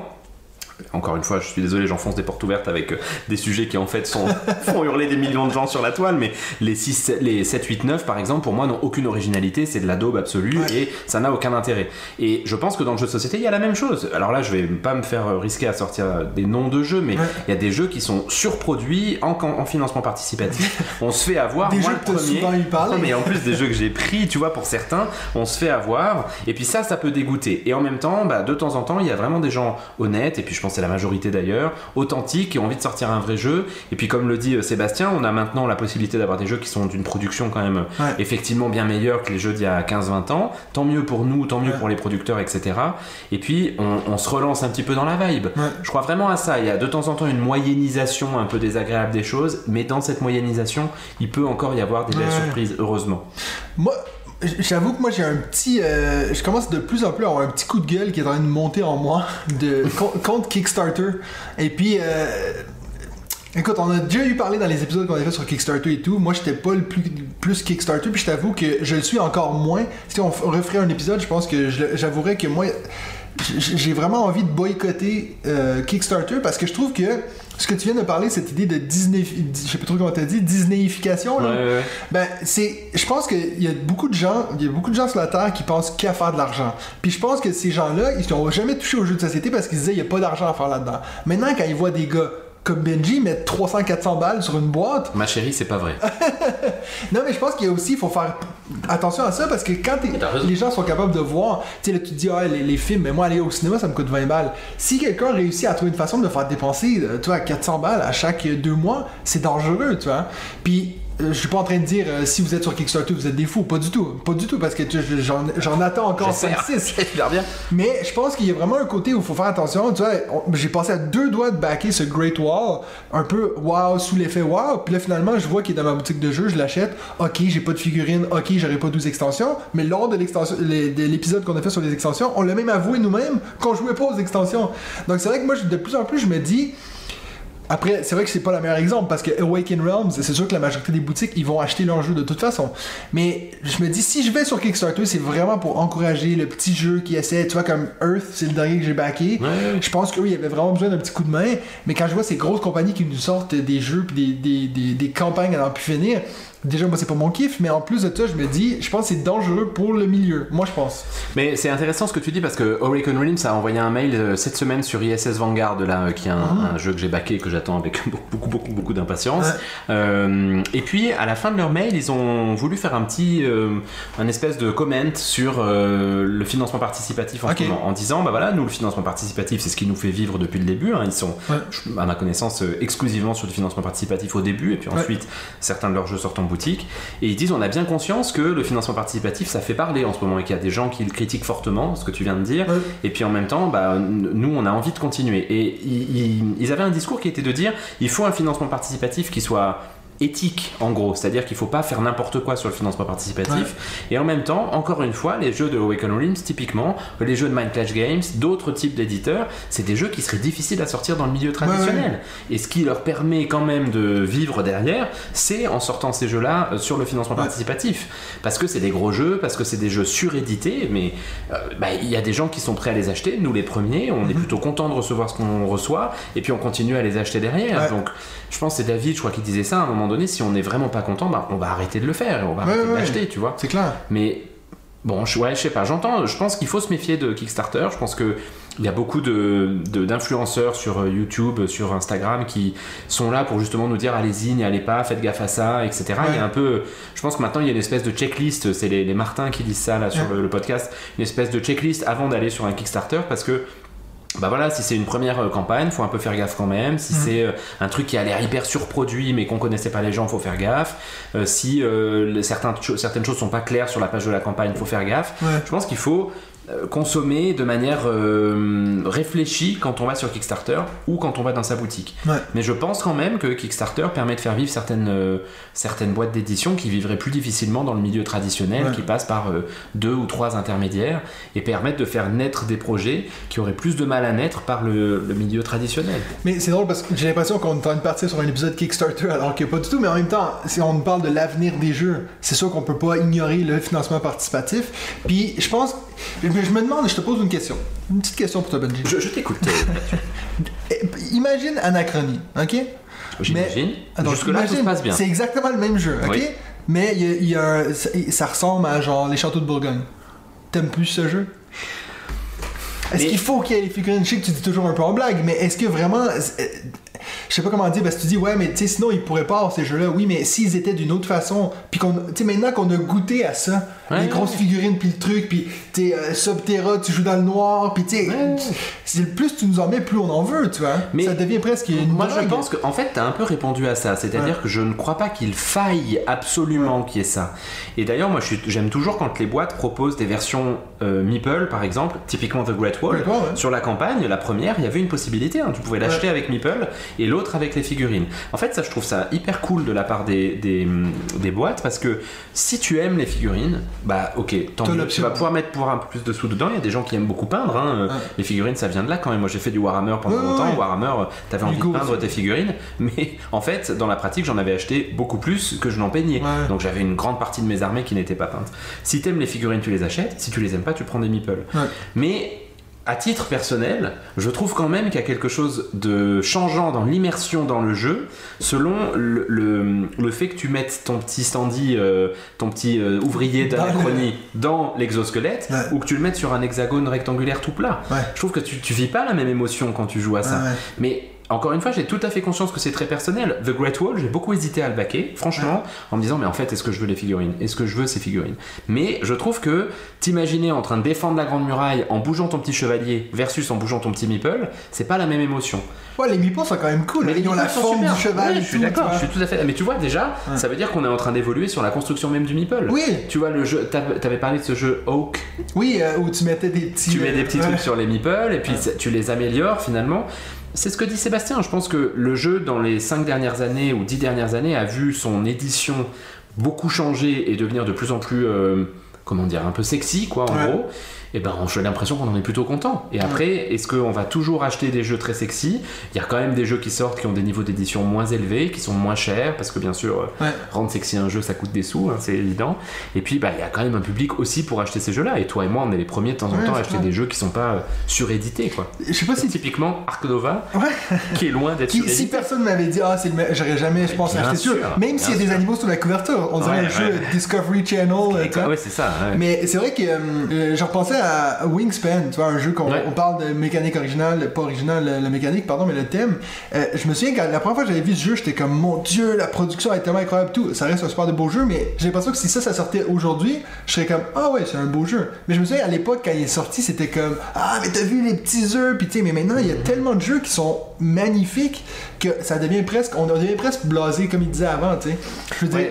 encore une fois, je suis désolé, j'enfonce des portes ouvertes avec euh, des sujets qui en fait sont, font hurler des millions de gens sur la toile, mais les, 6, les 7, 8, 9 par exemple, pour moi n'ont aucune originalité, c'est de la daube absolue Ouais. et ça n'a aucun intérêt. Et je pense que dans le jeu de société, il y a la même chose. Alors là, je vais pas me faire euh, risquer à sortir euh, des noms de jeux, mais il y a des jeux qui sont surproduits en, en financement participatif. On se fait avoir. Des moi, jeux le premier. souvent eu parler. Non, mais en plus des jeux que j'ai pris, tu vois, pour certains, on se fait avoir. Et puis ça, ça peut dégoûter. Et en même temps, bah, de temps en temps, il y a vraiment des gens honnêtes, et puis je pense c'est la majorité d'ailleurs, authentiques, qui ont envie de sortir un vrai jeu. Et puis comme le dit euh, Sébastien, on a maintenant la possibilité d'avoir des jeux qui sont d'une production quand même Ouais. effectivement bien meilleure que les jeux d'il y a 15-20 ans. Tant mieux pour nous, tant mieux Ouais. pour les producteurs, etc. Et puis on, on se relance un petit peu dans la vibe. Ouais. Je crois vraiment à ça. Il y a de temps en temps une moyennisation un peu désagréable des choses, mais dans cette moyennisation, il peut encore y avoir des belles surprises, heureusement. Moi, j'avoue que moi j'ai un petit. euh, je commence de plus en plus à avoir un petit coup de gueule qui est en train de monter en moi de, con- contre Kickstarter. Et puis. euh, Écoute, on a déjà eu parlé dans les épisodes qu'on a fait sur Kickstarter et tout. Moi, j'étais pas le plus, plus Kickstarter, puis je t'avoue que je le suis encore moins. Si on referait un épisode, je pense que j'avouerais que moi, j'ai vraiment envie de boycotter euh, Kickstarter parce que je trouve que ce que tu viens de parler, cette idée de Disney, je sais pas trop comment t'as dit, Disneyification, là. Ouais, ouais, ouais. Ben, c'est, je pense qu'il y a beaucoup de gens, il y a beaucoup de gens sur la terre qui pensent qu'à faire de l'argent. Puis je pense que ces gens-là, ils n'ont jamais touché aux jeux de société parce qu'ils disaient il y a pas d'argent à faire là-dedans. Maintenant, quand ils voient des gars comme Benji mettre 300-400 balles sur une boîte, Ma chérie, c'est pas vrai. non, mais je pense qu'il y a aussi, il faut faire attention à ça parce que quand les gens sont capables de voir, tu sais, là, tu te dis, ah, les, les films, mais moi, aller au cinéma, ça me coûte 20 balles. Si quelqu'un réussit à trouver une façon de faire dépenser, euh, tu vois, 400 balles à chaque deux mois, c'est dangereux, tu vois. Puis, je suis pas en train de dire, euh, si vous êtes sur Kickstarter, vous êtes des fous. Pas du tout. Pas du tout, parce que j'en attends encore J'espère. 5-6. J'espère bien. Mais je pense qu'il y a vraiment un côté où il faut faire attention. Tu vois, j'ai passé à deux doigts de backer ce Great Wall, un peu wow, sous l'effet wow. Puis là, finalement, je vois qu'il est dans ma boutique de jeu, je l'achète. Ok, j'ai pas de figurines. Ok, j'aurais pas 12 extensions. Mais lors de l'extension, les- de l'épisode qu'on a fait sur les extensions, on l'a même avoué nous-mêmes qu'on jouait pas aux extensions. Donc c'est vrai que moi, de plus en plus, je me dis. Après, c'est vrai que c'est pas le meilleur exemple parce que Awaken Realms, c'est sûr que la majorité des boutiques, ils vont acheter leur jeu de toute façon. Mais je me dis, si je vais sur Kickstarter, c'est vraiment pour encourager le petit jeu qui essaie, tu vois, comme Earth, c'est le dernier que j'ai backé. Ouais. Je pense qu'eux, ils avaient vraiment besoin d'un petit coup de main. Mais quand je vois ces grosses compagnies qui nous sortent des jeux puis des, des, des, des campagnes à n'en plus finir, déjà, moi, c'est pas mon kiff. Mais en plus de ça, je me dis, je pense que c'est dangereux pour le milieu. Moi, je pense. Mais c'est intéressant ce que tu dis parce que Hurricane Realms a envoyé un mail euh, cette semaine sur ISS Vanguard, là, euh, qui est un, Ah. un jeu que j'ai backé et que j'attends avec beaucoup, beaucoup, beaucoup, d'impatience. Ouais. Euh, et puis, à la fin de leur mail, ils ont voulu faire un petit, un espèce de comment sur le financement participatif en moment, disant, bah voilà, nous, le financement participatif, c'est ce qui nous fait vivre depuis le début. hein. Ils sont, Ouais. à ma connaissance, exclusivement sur du financement participatif au début, et puis Ouais. ensuite, certains de leurs jeux sortent en boutique. Et ils disent on a bien conscience que le financement participatif ça fait parler en ce moment et qu'il y a des gens qui le critiquent fortement, ce que tu viens de dire. Et puis en même temps, bah, nous on a envie de continuer. Et ils avaient un discours qui était de dire il faut un financement participatif qui soit éthique en gros, c'est-à-dire qu'il faut pas faire n'importe quoi sur le financement participatif et en même temps, encore une fois, les jeux de Awaken Realms typiquement, les jeux de Mind Clash Games, d'autres types d'éditeurs, c'est des jeux qui seraient difficiles à sortir dans le milieu traditionnel. Et ce qui leur permet quand même de vivre derrière, c'est en sortant ces jeux-là euh, sur le financement Ouais. participatif. Parce que c'est des gros jeux, parce que c'est des jeux surédités, mais euh, bah, il y a des gens qui sont prêts à les acheter, nous les premiers, on est Mhm. plutôt content de recevoir ce qu'on reçoit, et puis on continue à les acheter derrière. Donc je pense que c'est David, je crois, qui disait ça à un moment donné, si on n'est vraiment pas content, bah, on va arrêter de le faire, et on va Ouais, arrêter de l'acheter, tu vois. C'est clair. Mais bon, je, ouais, je sais pas, j'entends, je pense qu'il faut se méfier de Kickstarter. Je pense que il y a beaucoup de, de- d'influenceurs sur euh, YouTube, sur Instagram qui sont là pour justement nous dire allez-y, n'y allez pas, faites gaffe à ça, etc. Il y a un peu, je pense que maintenant il y a une espèce de checklist, c'est les, les Martins qui disent ça là sur Ouais. le, le podcast, une espèce de checklist avant d'aller sur un Kickstarter parce que bah voilà, si c'est une première euh, campagne, faut un peu faire gaffe quand même. Si Mhm. c'est euh, un truc qui a l'air hyper surproduit mais qu'on connaissait pas les gens, faut faire gaffe. Euh, si euh, cho- certaines choses sont pas claires sur la page de la campagne, faut faire gaffe. Ouais. Je pense qu'il faut consommer de manière euh, réfléchie quand on va sur Kickstarter ou quand on va dans sa boutique. Ouais. Mais je pense quand même que Kickstarter permet de faire vivre certaines, euh, certaines boîtes d'édition qui vivraient plus difficilement dans le milieu traditionnel, Ouais. qui passent par euh, deux ou trois intermédiaires et permettent de faire naître des projets qui auraient plus de mal à naître par le, le milieu traditionnel. Mais c'est drôle parce que j'ai l'impression qu'on est en train de partir sur un épisode Kickstarter alors que pas du tout, mais en même temps, si on parle de l'avenir des jeux, c'est sûr qu'on peut pas ignorer le financement participatif. Puis je pense, je je me demande, je te pose une question. Une petite question pour toi, Benji. Je, je t'écoute, Eh, Imagine Anachronie, ok? j'imagine. Jusque-là, tout se passe bien. C'est exactement le même jeu, ok? Oui. Mais y a, il y a un- ça, ça ressemble à genre les châteaux de Bourgogne. T'aimes plus ce jeu? Est-ce Mais- qu'il faut qu'il y ait les figurines? Que tu dis toujours un peu en blague, mais est-ce que vraiment. Je sais pas comment dire, parce que tu dis, ouais, mais tu sais, sinon ils pourraient pas avoir ces jeux-là. Oui, mais s'ils étaient d'une autre façon, puis qu'on. Tu sais, maintenant qu'on a goûté à ça, Ouais, les grosses figurines, puis le truc, puis tu sais, euh, Subterra, tu joues dans le noir, puis tu sais, plus tu nous en mets, plus on en veut, tu vois. Mais ça devient presque une. Moi, je pense qu'en fait, tu as un peu répondu à ça. C'est-à-dire Ouais. que je ne crois pas qu'il faille absolument qu'il y ait ça. Et d'ailleurs, moi, j'aime toujours quand les boîtes proposent des versions euh, Meeple, par exemple, typiquement The Great Wall. Ouais. Sur la campagne, la première, il y avait une possibilité. hein. Tu pouvais l'acheter avec Meeple et l'autre avec les figurines. En fait, ça, je trouve ça hyper cool de la part des, des, des boîtes parce que si tu aimes les figurines, bah ok, tant mieux. Tu vas pouvoir mettre pour un peu plus de sous dedans. Il y a des gens qui aiment beaucoup peindre. hein. Ouais. Les figurines, ça vient de là quand même. Moi, j'ai fait du Warhammer pendant Ouais, longtemps. ouais. Warhammer, t'avais envie de peindre aussi. tes figurines, mais en fait, dans la pratique, j'en avais acheté beaucoup plus que je n'en peignais. Donc j'avais une grande partie de mes armées qui n'étaient pas peintes. Si t'aimes les figurines, tu les achètes. Si tu les aimes pas, tu prends des meeples. Mais à titre personnel, je trouve quand même qu'il y a quelque chose de changeant dans l'immersion dans le jeu, selon le, le- le fait que tu mettes ton petit standy, euh, ton petit euh, ouvrier d'anachronie dans l'exosquelette, Ouais. ou que tu le mettes sur un hexagone rectangulaire tout plat. Ouais. Je trouve que tu, tu vis pas la même émotion quand tu joues à ça. Ouais. Mais encore une fois, j'ai tout à fait conscience que c'est très personnel. The Great Wall, j'ai beaucoup hésité à le baquer, franchement, en me disant, mais en fait, est-ce que je veux les figurines? Est-ce que je veux ces figurines? Mais je trouve que t'imaginer en train de défendre la Grande Muraille en bougeant ton petit chevalier versus en bougeant ton petit meeple, c'est pas la même émotion. Ouais, les meeples sont quand même cool. Mais. Ils ont la forme super. du cheval. Ouais, je suis d'accord, je suis tout à fait. Mais tu vois, déjà, Ouais. ça veut dire qu'on est en train d'évoluer sur la construction même du meeple. Oui, Tu vois, le jeu, t'avais parlé de ce jeu Oak oui, euh, où tu mettais des petits. tu mets des petits euh, trucs sur les meeples et puis tu les améliores finalement. C'est ce que dit Sébastien. Je pense que le jeu, dans les 5 dernières années ou 10 dernières années, a vu son édition beaucoup changer et devenir de plus en plus, euh, comment dire, un peu sexy, quoi, en Ouais. gros. Et ben, j'ai l'impression qu'on en est plutôt content. Et après, est-ce qu'on va toujours acheter des jeux très sexy? Il y a quand même des jeux qui sortent qui ont des niveaux d'édition moins élevés, qui sont moins chers, parce que bien sûr, euh, Ouais. rendre sexy un jeu, ça coûte des sous, hein, c'est évident. Et puis, bah, il y a quand même un public aussi pour acheter ces jeux-là. Et toi et moi, on est les premiers de temps en temps à acheter des jeux qui sont pas euh, surédités, quoi. Je sais pas si. Typiquement Ark Nova, qui est loin d'être Qui- si surédité. personne m'avait dit, ah, le me- j'aurais jamais, je pense, acheté sûr, sûr. Même s'il y a des animaux sur la couverture. On dirait un jeu. Discovery Channel. euh, ouais, c'est ça. Mais c'est vrai que euh, je à Wingspan, tu vois, un jeu qu'on Ouais. on parle de mécanique originale, pas originale, la, la mécanique, pardon, mais le thème. Euh, je me souviens que la première fois que j'avais vu ce jeu, j'étais comme, mon dieu, la production est tellement incroyable, tout. Ça reste un super de beau jeu, mais j'ai l'impression que si ça, ça sortait aujourd'hui, je serais comme, ah ouais, c'est un beau jeu. Mais je me souviens à l'époque, quand il est sorti, c'était comme, ah, mais t'as vu les petits œufs, puis tu sais, mais maintenant, il y a tellement de jeux qui sont magnifiques que ça devient presque, on devient presque blasé, comme il disait avant, tu sais. Je veux dire.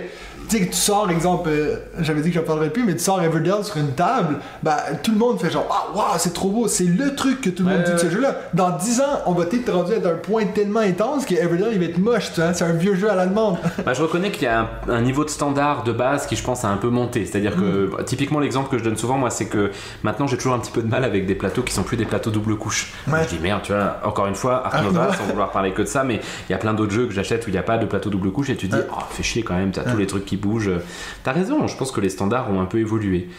Tu sais que tu sors, exemple, euh, j'avais dit que je parlerais plus, mais tu sors Everdell sur une table, bah tout le monde fait genre, ah waouh, c'est trop beau, c'est le truc que tout le monde dit de ce jeu-là. Dans 10 ans, on va être rendu à un point tellement intense que Everdell il va être moche, tu vois, c'est un vieux jeu à la demande. Bah, je reconnais qu'il y a un, un niveau de standard de base qui, je pense, a un peu monté. C'est-à-dire que, Mm. bah, typiquement, l'exemple que je donne souvent, moi, c'est que maintenant, j'ai toujours un petit peu de mal avec des plateaux qui sont plus des plateaux double couche. Ouais. Je dis merde, tu vois, encore une fois, Ark Ark Nova, sans vouloir parler que de ça, mais il y a plein d'autres jeux que j'achète où il n'y a pas de plateau double couche et tu dis, oh, fais chier quand même, t'as Ouais. tous les trucs qui bougent. T'as raison, je pense que les standards ont un peu évolué.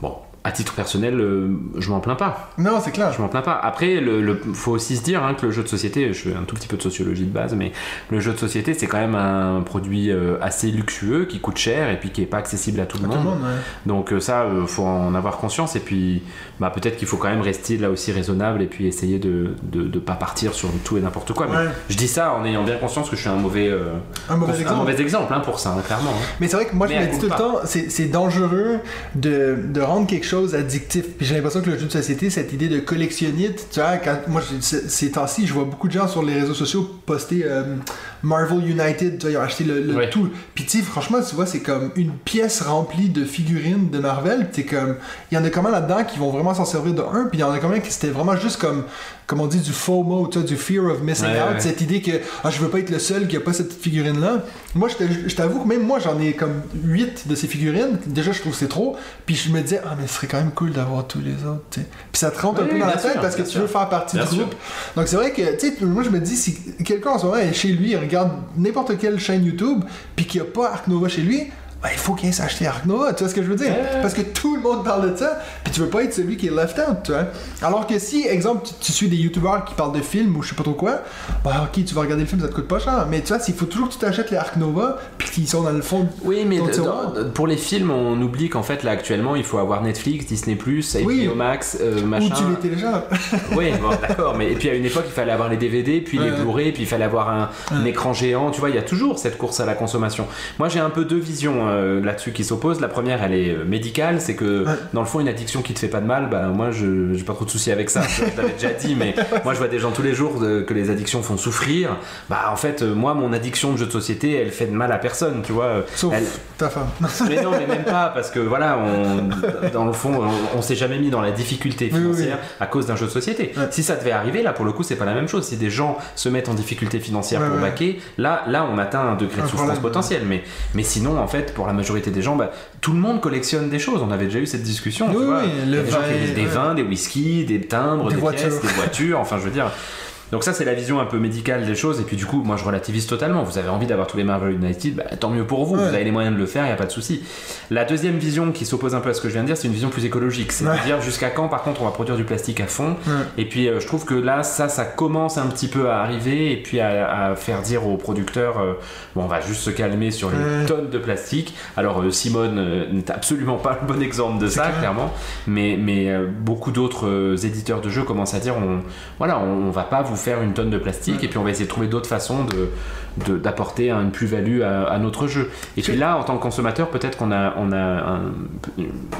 Bon, à titre personnel, euh, je m'en plains pas. Non, c'est clair. Je m'en plains pas. Après, le, le- faut aussi se dire hein, que le jeu de société, je fais un tout petit peu de sociologie de base, mais le jeu de société, c'est quand même un produit euh, assez luxueux qui coûte cher et puis qui est pas accessible à tout le monde. le monde, ouais. Donc euh, ça, euh, faut en avoir conscience et puis bah, peut-être qu'il faut quand même rester là aussi raisonnable et puis essayer de de, de pas partir sur tout et n'importe quoi. Mais Ouais. je dis ça en ayant bien conscience que je suis un mauvais euh, Un mauvais un exemple. mauvais exemple hein, pour ça, hein, clairement. Mais c'est vrai que moi, je me dis tout le temps, c'est c'est dangereux de, de rendre quelque chose addictif. Puis j'ai l'impression que le jeu de société, cette idée de collectionnite, tu vois, quand moi, ces temps-ci, je vois beaucoup de gens sur les réseaux sociaux poster euh, Marvel United, tu vois, ils ont acheté le, le Ouais. tout. Puis tu sais, franchement, tu vois, c'est comme une pièce remplie de figurines de Marvel. Puis t'es comme, il y en a combien là-dedans qui vont vraiment s'en servir de un, puis il y en a combien qui c'était vraiment juste comme, comme on dit, du FOMO, du fear of missing Ouais, out, ouais. cette idée que ah, je veux pas être le seul qui a pas cette figurine là. Moi je t'avoue que même moi j'en ai comme 8 de ces figurines. Déjà je trouve que c'est trop. Puis je me disais ah mais ce serait quand même cool d'avoir tous les autres. tu sais. Puis ça te rentre un peu dans la tête sûr, parce que tu veux faire partie Bien du sûr. groupe. Donc c'est vrai que tu sais moi je me dis si quelqu'un en ce moment est chez lui il regarde n'importe quelle chaîne YouTube puis qu'il n'y a pas Ark Nova chez lui. Ben, il faut qu'il aille s'acheter Ark Nova, tu vois ce que je veux dire? Parce que tout le monde parle de ça, puis tu veux pas être celui qui est left out, tu vois? Alors que si, exemple, tu, tu suis des youtubeurs qui parlent de films ou je sais pas trop quoi, bah ok, tu vas regarder le film, ça te coûte pas cher. Mais tu vois, s'il faut toujours que tu t'achètes les Ark Nova, puis qu'ils sont dans le fond. Oui, mais de- dans- pour les films, on oublie qu'en fait là actuellement, il faut avoir Netflix, Disney+, HBO Oui. Max, euh, Ou machin. tu les télécharges. Oui, bon, d'accord, mais et puis à une époque, il fallait avoir les DVD, puis les. Blu-ray, puis il fallait avoir un, un écran géant. Tu vois, il y a toujours cette course à la consommation. Moi, j'ai un peu deux visions euh, là-dessus qui s'opposent. La première, elle est euh, médicale, c'est que Ouais. dans le fond, une addiction qui te fait pas de mal, bah moi, je j'ai pas trop de soucis avec ça. Je l'avais déjà dit, mais moi, je vois des gens tous les jours de- que les addictions font souffrir. Bah en fait, euh, moi, mon addiction de jeu de société, elle fait de mal à personne, tu vois. Sauf Elle- ta femme. mais non, mais même pas, parce que voilà, on, dans le fond, on, on s'est jamais mis dans la difficulté Oui, oui, financière à cause d'un jeu de société. Ouais. Si ça devait arriver, là, pour le coup, c'est pas la même chose. Si des gens se mettent en difficulté financière Ouais, pour baquer, là, là, on atteint un degré de souffrance potentielle. Mais, mais sinon, en fait, pour la majorité des gens, bah, tout le monde collectionne des choses. On avait déjà eu cette discussion. tu Oui, vois. oui, Il y a le des gens vin, qui- des ouais. vins, des whisky, des timbres, Des des, voitures. pièces, des voitures. Enfin, je veux dire. Donc ça c'est la vision un peu médicale des choses et puis du coup moi je relativise totalement. Vous avez envie d'avoir tous les Marvel United, bah, tant mieux pour vous. Ouais. Vous avez les moyens de le faire, il y a pas de souci. La deuxième vision qui s'oppose un peu à ce que je viens de dire, c'est une vision plus écologique. C'est-à-dire jusqu'à quand par contre on va produire du plastique à fond. Ouais. Et puis euh, je trouve que là ça ça commence un petit peu à arriver et puis à, à faire dire aux producteurs euh, bon on va juste se calmer sur les Ouais. tonnes de plastique. Alors euh, Simone n'est absolument pas le bon exemple de ça clair. clairement, mais mais beaucoup d'autres éditeurs de jeux commencent à dire on voilà on, on va pas vous faire une tonne de plastique et puis on va essayer de trouver d'autres façons de- d'apporter une plus-value à, à notre jeu. Et puis là, en tant que consommateur, peut-être qu'on a, on a un,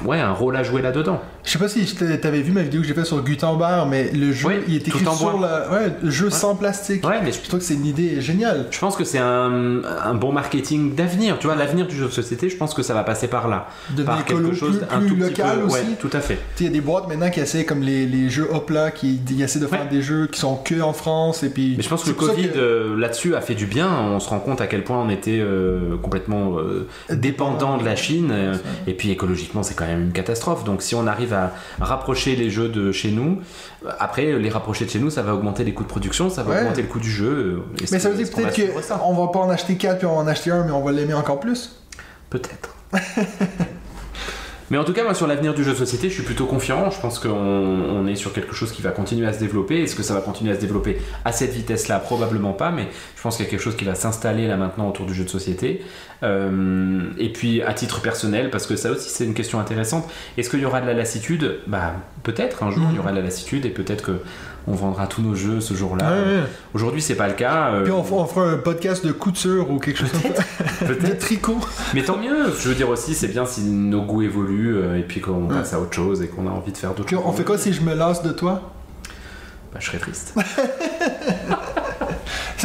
ouais, un rôle à jouer là-dedans. Je sais pas si t'avais vu ma vidéo que j'ai faite sur Gutenberg, mais le jeu, il est écrit sur la... Ouais, le jeu sans plastique. Ouais, mais je, Je trouve que c'est une idée géniale. je pense que c'est un, un bon marketing d'avenir. Tu vois, l'avenir du jeu de société, je pense que ça va passer par là. Devenir par quelque chose plus, un plus tout petit local peu. aussi. Tout à fait. Il y a des boîtes maintenant qui essaient, comme les, les jeux Hopla, qui essaient de faire des jeux qui sont que en France. Et puis, Mais je pense que le Covid que- euh, là-dessus a fait du bien. On se rend compte à quel point on était euh, complètement euh, dépendant de la Chine. euh, et puis écologiquement, c'est quand même une catastrophe. Donc si on arrive à rapprocher les jeux de chez nous, après les rapprocher de chez nous, ça va augmenter les coûts de production, ça va Ouais. augmenter le coût du jeu. Mais ça veut dire peut-être qu'on va pas en acheter 4 puis on va en acheter un, mais on va l'aimer encore plus. Peut-être. Mais en tout cas, moi, sur l'avenir du jeu de société, je suis plutôt confiant. Je pense qu'on on est sur quelque chose qui va continuer à se développer. Est-ce que ça va continuer à se développer à cette vitesse-là? Probablement pas, mais je pense qu'il y a quelque chose qui va s'installer là maintenant autour du jeu de société. Euh, et puis, à titre personnel, parce que ça aussi, c'est une question intéressante. Est-ce qu'il y aura de la lassitude? Bah, peut-être. Un jour, il y aura de la lassitude et peut-être que on vendra tous nos jeux ce jour-là. Ouais, ouais. Aujourd'hui, c'est pas le cas. euh, Puis on, fera un podcast de couture ou quelque chose comme ça. Peut-être. tricot. Mais tant mieux, je veux dire aussi, c'est bien si nos goûts évoluent euh, et puis qu'on passe à autre chose et qu'on a envie de faire d'autres choses. on fait quoi si je me lasse de toi? Bah, je serais triste.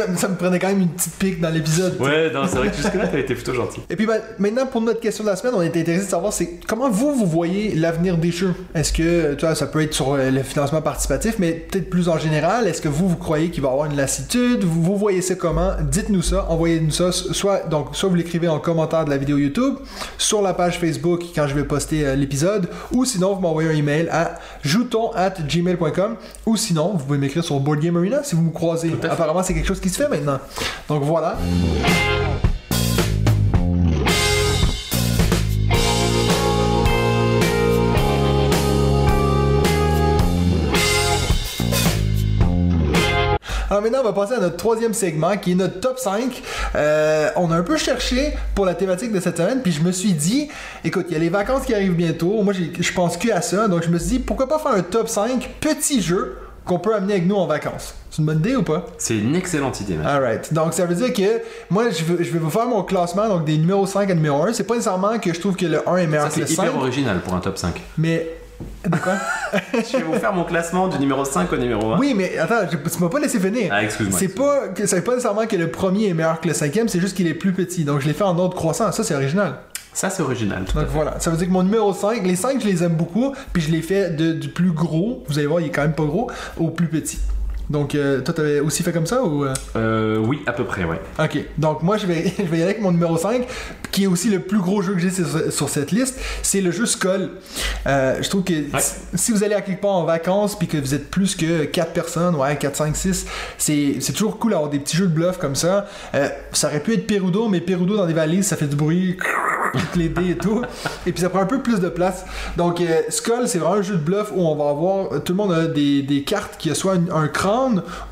ça, me- ça me prenait quand même une petite pique dans l'épisode. ouais, non, c'est vrai que jusque-là, t'as été plutôt gentil. Et puis ben, maintenant, pour notre question de la semaine, on était intéressé de savoir c'est comment vous, vous voyez l'avenir des jeux? Est-ce que, tu vois, ça peut être sur euh, le financement participatif, mais peut-être plus en général, est-ce que vous, vous croyez qu'il va y avoir une lassitude? Vous, vous voyez ça comment? Dites-nous ça, envoyez-nous ça, soit, donc, soit vous l'écrivez en commentaire de la vidéo YouTube, sur la page Facebook quand je vais poster euh, l'épisode, ou sinon, vous m'envoyez un email à jouton at gmail.com, ou sinon, vous pouvez m'écrire sur Board Game Arena si vous me croisez. Apparemment, c'est quelque chose qui fait maintenant. Donc voilà. Alors maintenant, on va passer à notre troisième segment qui est notre top 5. Euh, on a un peu cherché pour la thématique de cette semaine, puis je me suis dit, écoute, il y a les vacances qui arrivent bientôt. Moi, je pense que à ça. Donc, je me suis dit, pourquoi pas faire un top 5 petits jeux qu'on peut amener avec nous en vacances. C'est une bonne idée ou pas? C'est une excellente idée, man. Alright. Donc, ça veut dire que moi, je vais, je vais vous faire mon classement, donc des numéros 5 à numéro 1. C'est pas nécessairement que je trouve que le 1 est meilleur Ça, que c'est le 5, hyper original pour un top 5. mais. De quoi? je vais vous faire mon classement du numéro 5 au numéro 1. Oui, mais attends, je- tu m'as pas laissé finir. Ah, excuse-moi. C'est pas, que, ça veut pas nécessairement que le premier est meilleur que le cinquième, c'est juste qu'il est plus petit. Donc je l'ai fait en ordre croissant. Ça, c'est original. Ça, c'est original. Tout à Donc fait. voilà. Ça veut dire que mon numéro 5, les 5, je les aime beaucoup. Puis je les fais de- du plus gros, vous allez voir, il est quand même pas gros, au plus petit. Donc euh, toi, t'avais aussi fait comme ça ou. euh? Euh, oui, à peu près, ouais. Ok, donc moi je vais, je vais y aller avec mon numéro 5, qui est aussi le plus gros jeu que j'ai sur, sur cette liste, c'est le jeu Skull. Euh, je trouve que si- si vous allez à quelque part en vacances puis que vous êtes plus que 4 personnes, ouais, 4, 5, 6, c'est toujours cool d'avoir des petits jeux de bluff comme ça. Ça aurait pu être Perudo, mais Perudo dans des valises, ça fait du bruit, toutes les dés et tout, et puis ça prend un peu plus de place. Donc Skull, c'est vraiment un jeu de bluff où on va avoir, tout le monde a des, des cartes qui a soit un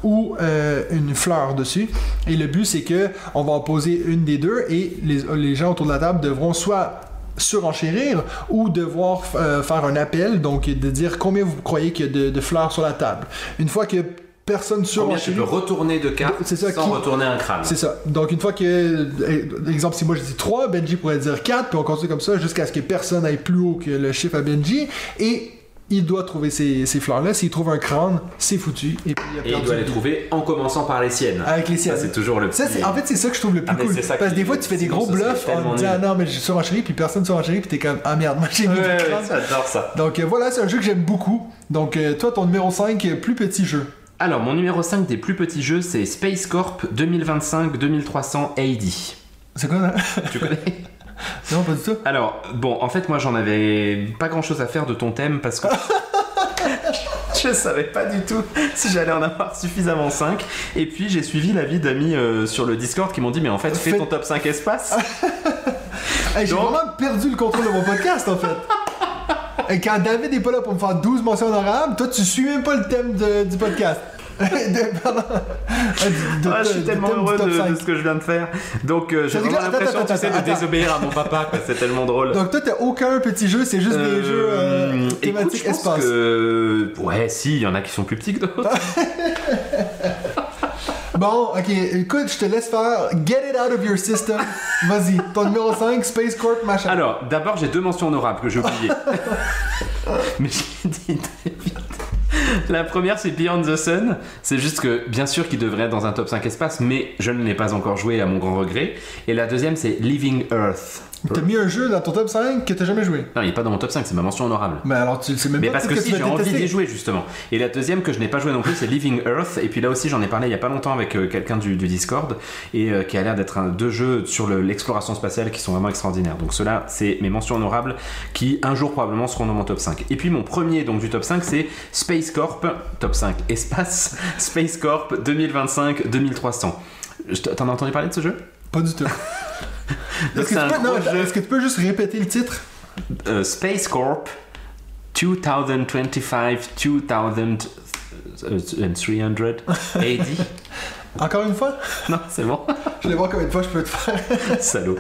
ou euh, une fleur dessus. Et le but, c'est que on va en poser une des deux et les, les gens autour de la table devront soit surenchérir ou devoir euh, faire un appel, donc de dire combien vous croyez qu'il y a de, de fleurs sur la table. Une fois que personne Combien tu surenchérit... peux retourner de cartes sans qui- retourner un crâne C'est ça. Donc, une fois que. euh, Exemple, si moi je dis 3, Benji pourrait dire 4, puis on continue comme ça jusqu'à ce que personne aille plus haut que le chiffre à Benji. Et il doit trouver ces, ces fleurs-là. S'il trouve un crâne, c'est foutu. Et puis il a Et il doit les trouver en commençant par les siennes. Avec les siennes. Ça, c'est toujours le Ça, en fait, c'est ça que je trouve le plus Ah, mais cool. Parce que des fois, tu fais des gros bluffs en disant, ah non, mais j'ai surenchéri, puis personne surenchéri, puis t'es comme, ah merde, moi j'ai mis Ouais, du ouais, crâne. j'adore ça. Donc euh, voilà, c'est un jeu que j'aime beaucoup. Donc euh, toi, ton numéro 5, euh, plus petit jeu. Alors, mon numéro 5 des plus petits jeux, c'est Space Corp 2025-2300 AD. C'est quoi, là Tu connais? Non, pas du tout. Alors, bon, en fait, moi, j'en avais pas grand chose à faire de ton thème parce que. je savais pas du tout si j'allais en avoir suffisamment 5. Et puis j'ai suivi l'avis d'amis euh, sur le Discord qui m'ont dit mais en fait fais Fais- ton top 5 espace. Hey, J'ai Donc- vraiment perdu le contrôle de mon podcast en fait. Et quand David est pas là pour me faire 12 mentions honorables, toi tu suis même pas le thème de- du podcast. Ah, je suis tellement heureux de, 5. de ce que je viens de faire. Donc euh, j'ai vraiment l'impression tu sais, de désobéir à mon papa. C'est tellement drôle. Donc toi t'as aucun petit jeu, c'est juste des Euh, jeux euh, écoute, thématiques je pense espace. que- Ouais, si, il y en a qui sont plus petits que d'autres. Bon, ok, écoute, je te laisse faire Get it out of your system. Vas-y, ton numéro 5, Space Corp, machin. Alors, d'abord, j'ai deux mentions honorables que j'ai oubliées. Mais j'ai dit. La première, c'est Beyond the Sun. C'est juste que, bien sûr, qu'il devrait être dans un top 5 espace, mais je ne l'ai pas encore joué à mon grand regret. Et la deuxième, c'est Living Earth. T'as mis un jeu dans ton top 5 que t'as jamais joué. Non, il n'est pas dans mon top 5, c'est ma mention honorable. Mais alors tu le sais même Mais pas parce que si, j'ai envie d'y jouer justement. Et la deuxième que je n'ai pas joué non plus, c'est Living Earth. Et puis là aussi, j'en ai parlé il y a pas longtemps avec euh, quelqu'un du, du Discord et euh, qui a l'air d'être deux jeux sur le- l'exploration spatiale qui sont vraiment extraordinaires. Donc ceux-là, c'est mes mentions honorables qui un jour probablement seront dans mon top 5. Et puis mon premier donc du top 5, c'est Space Corp, top 5 espace, Space Corp 2025-2300. Je t- T'en as entendu parler de ce jeu? Pas du tout. Est-ce que, tu peux- non, gros jeu. est-ce que tu peux juste répéter le titre? Euh, Space Corp 2025-2300 AD. Encore une fois? Non, c'est bon. Je vais voir combien de fois je peux te faire. Salaud.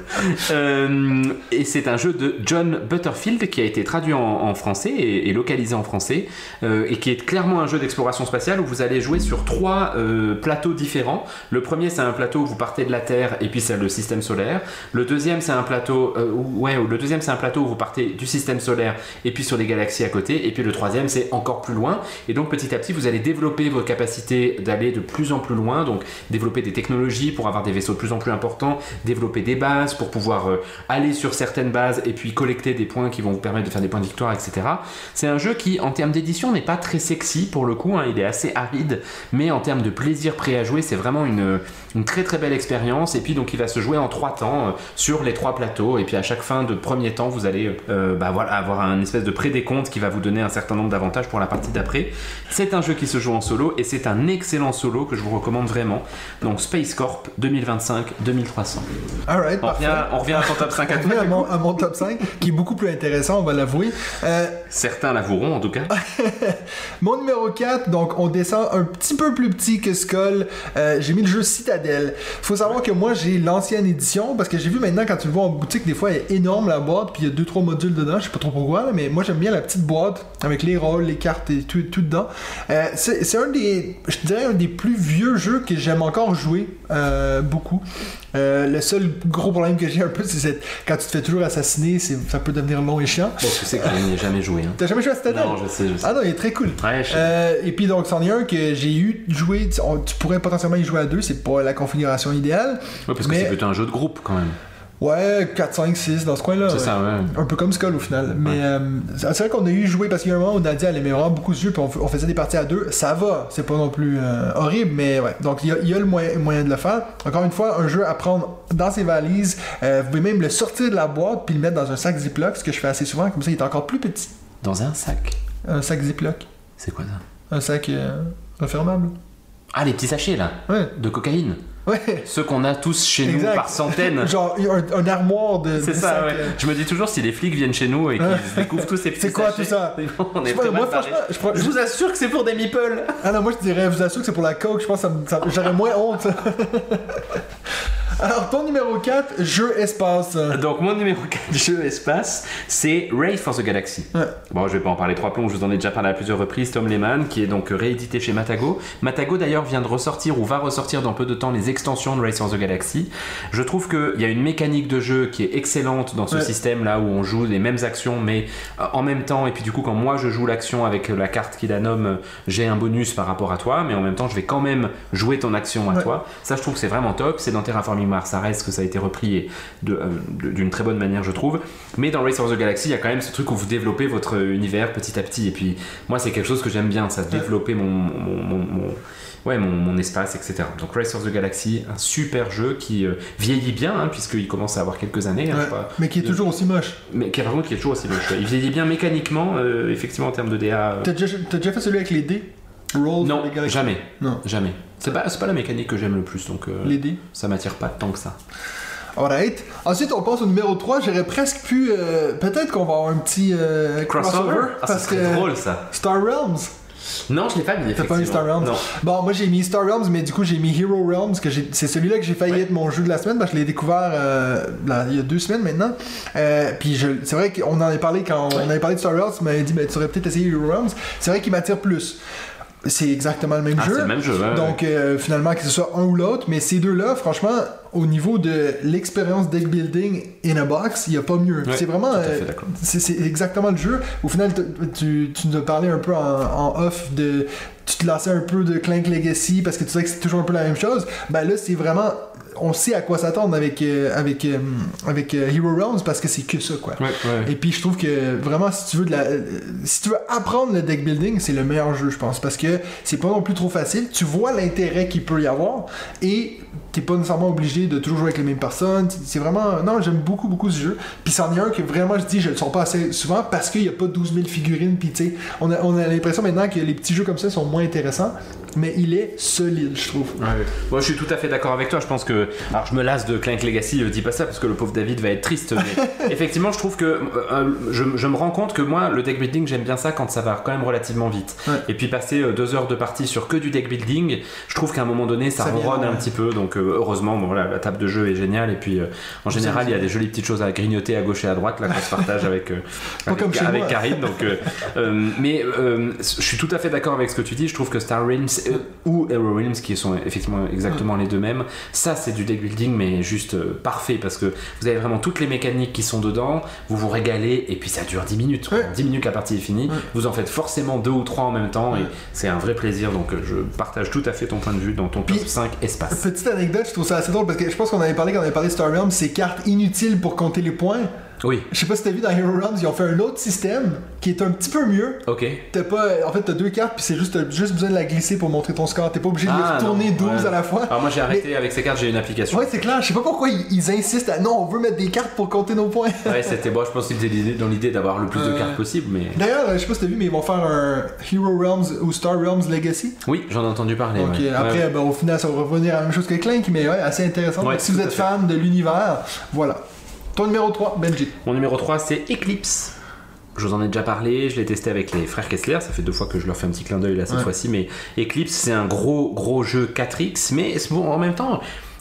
Euh, et c'est un jeu de John Butterfield qui a été traduit en, en français et, et localisé en français euh, et qui est clairement un jeu d'exploration spatiale où vous allez jouer sur trois euh, plateaux différents. Le premier c'est un plateau où vous partez de la Terre et puis c'est le système solaire. Le deuxième c'est un plateau où- ouais, le deuxième c'est un plateau où vous partez du système solaire et puis sur les galaxies à côté. Et puis le troisième c'est encore plus loin. Et donc petit à petit vous allez développer vos capacités d'aller de plus en plus loin. Donc développer des technologies pour avoir des vaisseaux de plus en plus importants, développer des bases pour pouvoir euh, aller sur certaines bases et puis collecter des points qui vont vous permettre de faire des points de victoire, etc. C'est un jeu qui, en termes d'édition, n'est pas très sexy pour le coup, hein, il est assez aride, mais en termes de plaisir prêt à jouer, c'est vraiment une, très très belle expérience. Et puis donc il va se jouer en trois temps euh, sur les trois plateaux, et puis à chaque fin de premier temps, vous allez euh, bah, avoir un espèce de prédécompte qui va vous donner un certain nombre d'avantages pour la partie d'après. C'est un jeu qui se joue en solo, et c'est un excellent solo que je vous recommande vraiment. Donc Space Corp 2025-2300. Alright, On parfait. revient, on revient à ton top 5 à toi. à mon, à mon top 5, qui est beaucoup plus intéressant, on va l'avouer. Euh, Certains l'avoueront en tout cas. mon numéro 4, donc on descend un petit peu plus petit que Skull. Euh, j'ai mis le jeu Citadel. Faut savoir que moi j'ai l'ancienne édition, parce que j'ai vu maintenant quand tu le vois en boutique, des fois elle est énorme la boîte, puis il y a 2-3 modules dedans, je sais pas trop pourquoi, là, mais moi j'aime bien la petite boîte avec les rôles, les cartes et tout, tout dedans. Euh, c'est c'est un des, je dirais, un des plus vieux jeux que j'aime encore jouer euh, beaucoup. Euh, le seul gros problème que j'ai un peu, c'est quand tu te fais toujours assassiner, ça peut devenir long et chiant. Bon, tu sais que je n'y ai jamais joué. Hein. T'as jamais joué à Citadel? Non, je sais, je sais. Ah non, il est très cool. Ouais, je sais. Euh, et puis donc, c'en est un que j'ai eu joué. Tu, on- tu pourrais potentiellement y jouer à deux, c'est pas la configuration idéale. Ouais, parce que c'est plutôt un jeu de groupe quand même. Ouais, 4, 5, 6 dans ce coin-là. C'est ça, ouais. Un peu comme Skull au final. Mais euh, c'est vrai qu'on a eu joué parce qu'il y a un moment où Nadia elle aimait vraiment beaucoup ce jeu, puis on, faisait des parties à deux. Ça va, c'est pas non plus euh, horrible, mais ouais. Donc il y a, il y a le moyen, moyen de le faire. Encore une fois, un jeu à prendre dans ses valises. Euh, vous pouvez même le sortir de la boîte puis le mettre dans un sac Ziploc, ce que je fais assez souvent, comme ça il est encore plus petit. Dans un sac? Un sac Ziploc. C'est quoi ça? Un sac euh, refermable. Ah, les petits sachets là, Ouais. de cocaïne? Ouais. Ceux qu'on a tous chez nous par centaines. Genre un, un armoire de. C'est ça, ouais. euh. Je me dis toujours si les flics viennent chez nous et qu'ils découvrent tous ces petits C'est quoi sachets, tout ça On est Je sais pas, très moi, mal barrés. franchement, je prends- Je vous assure que c'est pour des meeples. Ah non, moi je dirais, je vous assure que c'est pour la coke, je pense que ça me- ça- j'aurais moins honte. Alors, ton numéro 4, jeu espace. Donc mon numéro 4 jeu espace, c'est Race for the Galaxy. Ouais. Bon, je vais pas en parler trois plombs, je vous en ai déjà parlé à plusieurs reprises. Tom Lehman, qui est donc réédité chez Matago. Matago d'ailleurs vient de ressortir ou va ressortir dans peu de temps les extensions de Race for the Galaxy. Je trouve qu'il y a une mécanique de jeu qui est excellente dans ce Ouais. système là où on joue les mêmes actions mais euh, en même temps. Et puis du coup, quand moi je joue l'action avec la carte qui la nomme, euh, j'ai un bonus par rapport à toi, mais en même temps, je vais quand même jouer ton action à Ouais. toi. Ça, je trouve que c'est vraiment top. C'est dans Terraforming Mario ça reste que ça a été repris euh, d'une très bonne manière, je trouve. Mais dans Race of the Galaxy, il y a quand même ce truc où vous développez votre univers petit à petit. Et puis, moi, c'est quelque chose que j'aime bien, ça, développer mon, mon, mon- mon- ouais, mon, mon espace, etc. Donc, Race of the Galaxy, un super jeu qui euh, vieillit bien, hein, puisqu'il commence à avoir quelques années. hein, Ouais, pas. mais qui est toujours aussi moche. Mais qui, par contre, qui est toujours aussi moche. Il vieillit bien mécaniquement, euh, effectivement, en termes de DA. euh, T'as déjà, fait celui avec les dés? Roll non, jamais. Non. Jamais. C'est pas, pas la mécanique que j'aime le plus, donc euh, Les dés. ça m'attire pas tant que ça. Alright. Ensuite, on passe au numéro 3. J'aurais presque pu. euh, Peut-être qu'on va avoir un petit euh, crossover? Ah, ça parce que drôle ça. Star Realms. Non, je l'ai pas mis. T'as pas mis Star. Realms? Non. Bon, moi j'ai mis Star Realms, mais du coup j'ai mis Hero Realms, que c'est celui-là que j'ai failli Ouais. être mon jeu de la semaine, parce que je l'ai découvert euh, là, il y a deux semaines maintenant. Euh, puis c'est vrai qu'on en avait parlé quand on Ouais. avait parlé de Star Realms, tu m'avais dit, ben, tu aurais peut-être essayé Hero Realms. C'est vrai qu'il m'attire plus. C'est exactement le même Ah, jeu. c'est le même jeu. Donc euh, finalement que ce soit un ou l'autre, mais ces deux-là, franchement, au niveau de l'expérience deck building in a box, il n'y a pas mieux. Ouais, c'est vraiment, euh, c'est exactement le jeu. Au final, tu, tu nous as parlé un peu en, en off de, tu te lançais un peu de Clank Legacy parce que tu sais que c'est toujours un peu la même chose. Ben là, c'est vraiment, on sait à quoi s'attendre avec euh, avec euh, avec euh, Hero Realms parce que c'est que ça quoi. Ouais, ouais. Et puis je trouve que vraiment si tu veux de la si tu veux apprendre le deck building, c'est le meilleur jeu je pense parce que c'est pas non plus trop facile, tu vois l'intérêt qu'il peut y avoir et t'es pas nécessairement obligé de toujours jouer avec les mêmes personnes, c'est vraiment non, j'aime beaucoup beaucoup ce jeu. Puis c'en est un que vraiment je dis je le sors pas assez souvent parce qu'il y a pas 12 000 figurines puis tu sais, on a, on a l'impression maintenant que les petits jeux comme ça sont moins intéressants, mais il est solide, je trouve. Ouais. Moi, je suis tout à fait d'accord avec toi. Je pense que. Alors, je me lasse de Clank Legacy, euh, dis pas ça parce que le pauvre David va être triste. Mais effectivement, je trouve que. euh, euh, je, je me rends compte que moi, le deck building, j'aime bien ça quand ça va quand même relativement vite. Ouais. Et puis, passer deux heures de partie sur que du deck building, je trouve qu'à un moment donné, ça, Ça ronronne un ouais. petit peu. Donc, heureusement, bon, voilà, la table de jeu est géniale. Et puis, euh, en général, il y a des jolies petites choses à grignoter à gauche et à droite, là, qu'on se partage avec, euh, avec. Karine. Donc, euh, mais je suis tout à fait d'accord avec ce que tu dis. Je trouve que Star Realms ou Hero Realms, qui sont effectivement exactement les deux mêmes, ça c'est du deck building, mais juste parfait parce que vous avez vraiment toutes les mécaniques qui sont dedans. Vous vous régalez et puis ça dure 10 minutes. Ouais. En 10 minutes, la partie est finie. Ouais. Vous en faites forcément deux ou trois en même temps et c'est un vrai plaisir. Donc je partage tout à fait ton point de vue dans ton top Puis- 5 espace. Petite anecdote, je trouve ça assez drôle parce que je pense qu'on avait parlé quand on avait parlé de Star Realms, ces cartes inutiles pour compter les points. Oui, Je sais pas si t'as vu dans Hero Realms, ils ont fait un autre système qui est un petit peu mieux. ok. T'as pas, en fait, t'as deux cartes puis c'est juste, t'as juste besoin de la glisser pour montrer ton score. T'es pas obligé de les Ah, retourner non, 12 ouais. à la fois. Alors moi j'ai arrêté avec ces cartes, j'ai une application. Ouais, c'est clair. Je sais pas pourquoi ils, ils insistent à non, on veut mettre des cartes pour compter nos points. Ouais, c'était bon, je pense qu'ils étaient l'idée- dans l'idée d'avoir le plus de cartes possible, mais. D'ailleurs, je sais pas si t'as vu, mais ils vont faire un Hero Realms ou Star Realms Legacy. Oui, j'en ai entendu parler. Donc ouais. euh, après, Ouais. ben, au final, ça va revenir à la même chose que Clank, mais ouais, assez intéressant. Ouais, Donc, si vous êtes fan de l'univers, voilà. Ton numéro 3, Benji. Mon numéro 3, c'est Eclipse. Je vous en ai déjà parlé, je l'ai testé avec les frères Kessler, ça fait deux fois que je leur fais un petit clin d'œil là cette Ouais. fois-ci, mais Eclipse c'est un gros gros jeu 4X, mais en même temps,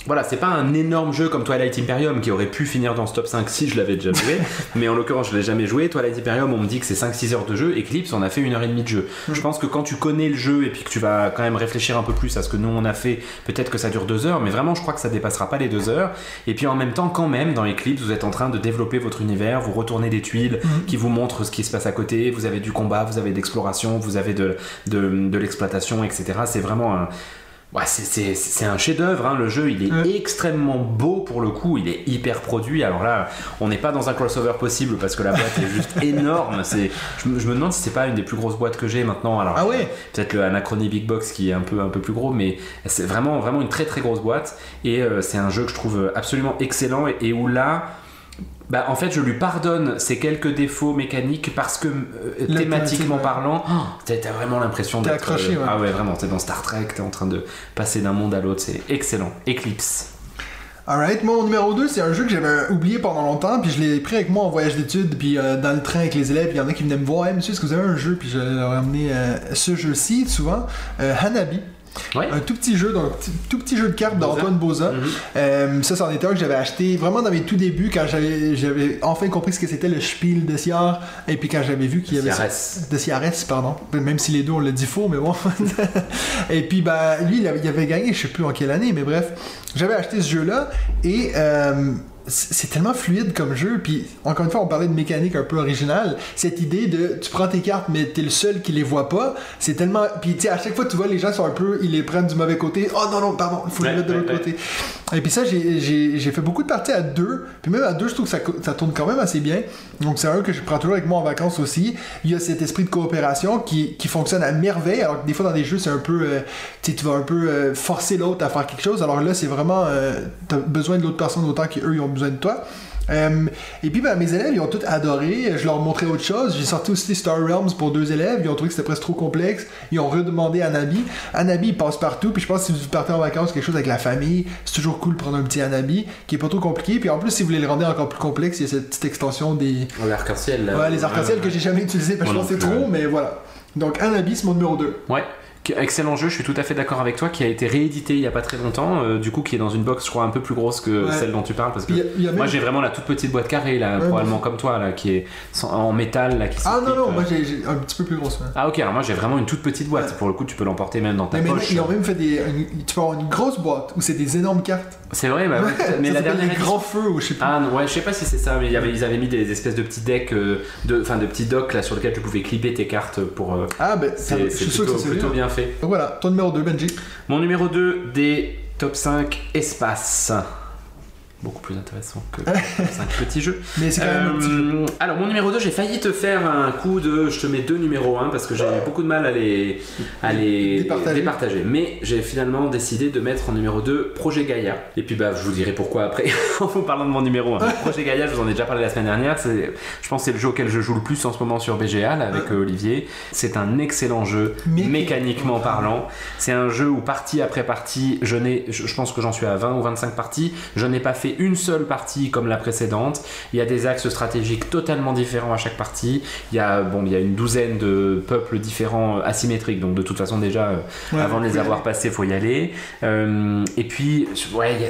voilà, c'est pas un énorme jeu comme Twilight Imperium qui aurait pu finir dans ce top 5 si je l'avais déjà joué, mais en l'occurrence je l'ai jamais joué. Twilight Imperium, on me dit que c'est 5-6 heures de jeu, Eclipse on a fait une heure et demie de jeu. Je pense que quand tu connais le jeu et puis que tu vas quand même réfléchir un peu plus à ce que nous on a fait, peut-être que ça dure deux heures, mais vraiment je crois que ça dépassera pas les deux heures. Et puis en même temps, quand même, dans Eclipse, vous êtes en train de développer votre univers, vous retournez des tuiles qui vous montrent ce qui se passe à côté, vous avez du combat, vous avez de l'exploration, vous avez de, de, de l'exploitation, etc. C'est vraiment un. Ouais, c'est- un chef-d'œuvre, hein, le jeu il est Ouais. extrêmement beau pour le coup, il est hyper produit. Alors là, on n'est pas dans un crossover possible parce que la boîte est juste énorme. C'est, je, me- je me demande si c'est pas une des plus grosses boîtes que j'ai maintenant. Alors Ah ouais peut-être le Anachronie Big Box qui est un peu un peu plus gros, mais c'est vraiment vraiment une très très grosse boîte et euh, c'est un jeu que je trouve absolument excellent et, et où là. Bah, en fait, je lui pardonne ces quelques défauts mécaniques parce que euh, thématiquement ouais. parlant, oh, t'as vraiment l'impression d'être. accroché, euh, ouais. Ah ouais, vraiment, t'es dans Star Trek, t'es en train de passer d'un monde à l'autre, c'est excellent. Eclipse. Alright, mon numéro 2, c'est un jeu que j'avais oublié pendant longtemps, puis je l'ai pris avec moi en voyage d'études, puis euh, dans le train avec les élèves, il y en a qui venaient me voir, hey, monsieur, est-ce que vous avez un jeu, puis je leur ai amené ce jeu-ci, souvent, Hanabi. Ouais. Un tout petit jeu, donc tout petit jeu de cartes d'Antoine Boza. Mhm. Euh, ça, c'en était un que j'avais acheté vraiment dans mes tout débuts quand j'avais enfin compris ce que c'était le Spiel de Siar, et puis quand j'avais vu qu'il y avait de Ciares, pardon. Même si les deux on le dit faux, mais bon. et puis bah lui, il avait, il avait gagné, je sais plus en quelle année, mais bref, j'avais acheté ce jeu-là et euh, c'est tellement fluide comme jeu. Puis encore une fois, on parlait de mécanique un peu originale. Cette idée de tu prends tes cartes, mais t'es le seul qui les voit pas. C'est tellement. Puis tu sais, à chaque fois, tu vois, les gens sont un peu. Ils les prennent du mauvais côté. Oh non, non, pardon, il faut les mettre de ouais, l'autre ouais. côté. Et puis ça, j'ai- fait beaucoup de parties à deux. Puis même à deux, je trouve que ça, ça tourne quand même assez bien. Donc c'est un que je prends toujours avec moi en vacances aussi. Il y a cet esprit de coopération qui, qui fonctionne à merveille. Alors que des fois, dans des jeux, c'est un peu. euh, tu vas un peu euh, forcer l'autre à faire quelque chose. Alors là, c'est vraiment. Euh, T'as besoin de l'autre personne autant qu'eux, ils ont besoin de toi. Euh, et puis ben, mes élèves ils ont tous adoré, je leur montrais autre chose, j'ai sorti aussi Star Realms pour deux élèves, ils ont trouvé que c'était presque trop complexe, ils ont redemandé à Nabi. Anabi il passe partout, puis je pense que si vous partez en vacances quelque chose avec la famille, c'est toujours cool de prendre un petit Anabi qui est pas trop compliqué, puis en plus si vous voulez le rendre encore plus complexe, il y a cette petite extension des L'arc-en-ciel. ouais, les arcs-en-ciel que j'ai jamais utilisé parce que je pense que c'est trop, mais voilà. Donc Anabi c'est mon numéro 2. Ouais. Excellent jeu, je suis tout à fait d'accord avec toi, qui a été réédité il y a pas très longtemps, euh, du coup qui est dans une box je crois un peu plus grosse que Ouais. celle dont tu parles parce que Puis il y a- il y a même- moi j'ai vraiment la toute petite boîte carrée là, Ouais, probablement comme toi là, qui est en métal là, qui Ah non non, euh. moi j'ai j'ai un petit peu plus grosse. ouais. Ah ok, alors moi j'ai vraiment une toute petite boîte, pour le coup tu peux l'emporter même dans ta Mais poche. ils ont même fait des. une- tu peux avoir une grosse boîte où c'est des énormes cartes. C'est vrai, bah, mais Ça la dernière édition- grands feux ou je sais pas. Ah non, ouais, je sais pas si c'est ça, mais il y avait, ils avaient mis des espèces de petits decks, euh, de, enfin de petits docks là sur lesquels tu pouvais clipper tes cartes pour. euh, Ah ben, ça- c'est plutôt, bien fait. Donc voilà, ton numéro 2, Benji. Mon numéro 2 des top 5 espace. Beaucoup plus intéressant que top 5 petits jeux. Mais c'est quand même un petit jeu. Euh, alors mon numéro 2, j'ai failli te faire un coup de je te mets deux numéros 1 parce que j'ai eu beaucoup de mal à les, à les Départager. départager. Mais j'ai finalement décidé de mettre en numéro 2 Projet Gaïa. Et puis bah je vous dirai pourquoi après en vous parlant de mon numéro 1. Projet Gaïa, je vous en ai déjà parlé la semaine dernière. C'est, je pense que c'est le jeu auquel je joue le plus en ce moment sur BGA là, avec euh, Olivier. C'est un excellent jeu, Mécaniquement mécaniquement parlant. C'est un jeu où partie après partie, je n'ai, je je pense que j'en suis à 20 ou 25 parties. Je n'ai pas fait une seule partie comme la précédente. Il y a des axes stratégiques totalement différents à chaque partie. Il y a, bon, il y a une douzaine de peuples différents euh, asymétriques. Donc de toute façon déjà, euh, Ouais, avant de les avoir passés, faut y aller. Euh, et puis, ouais, il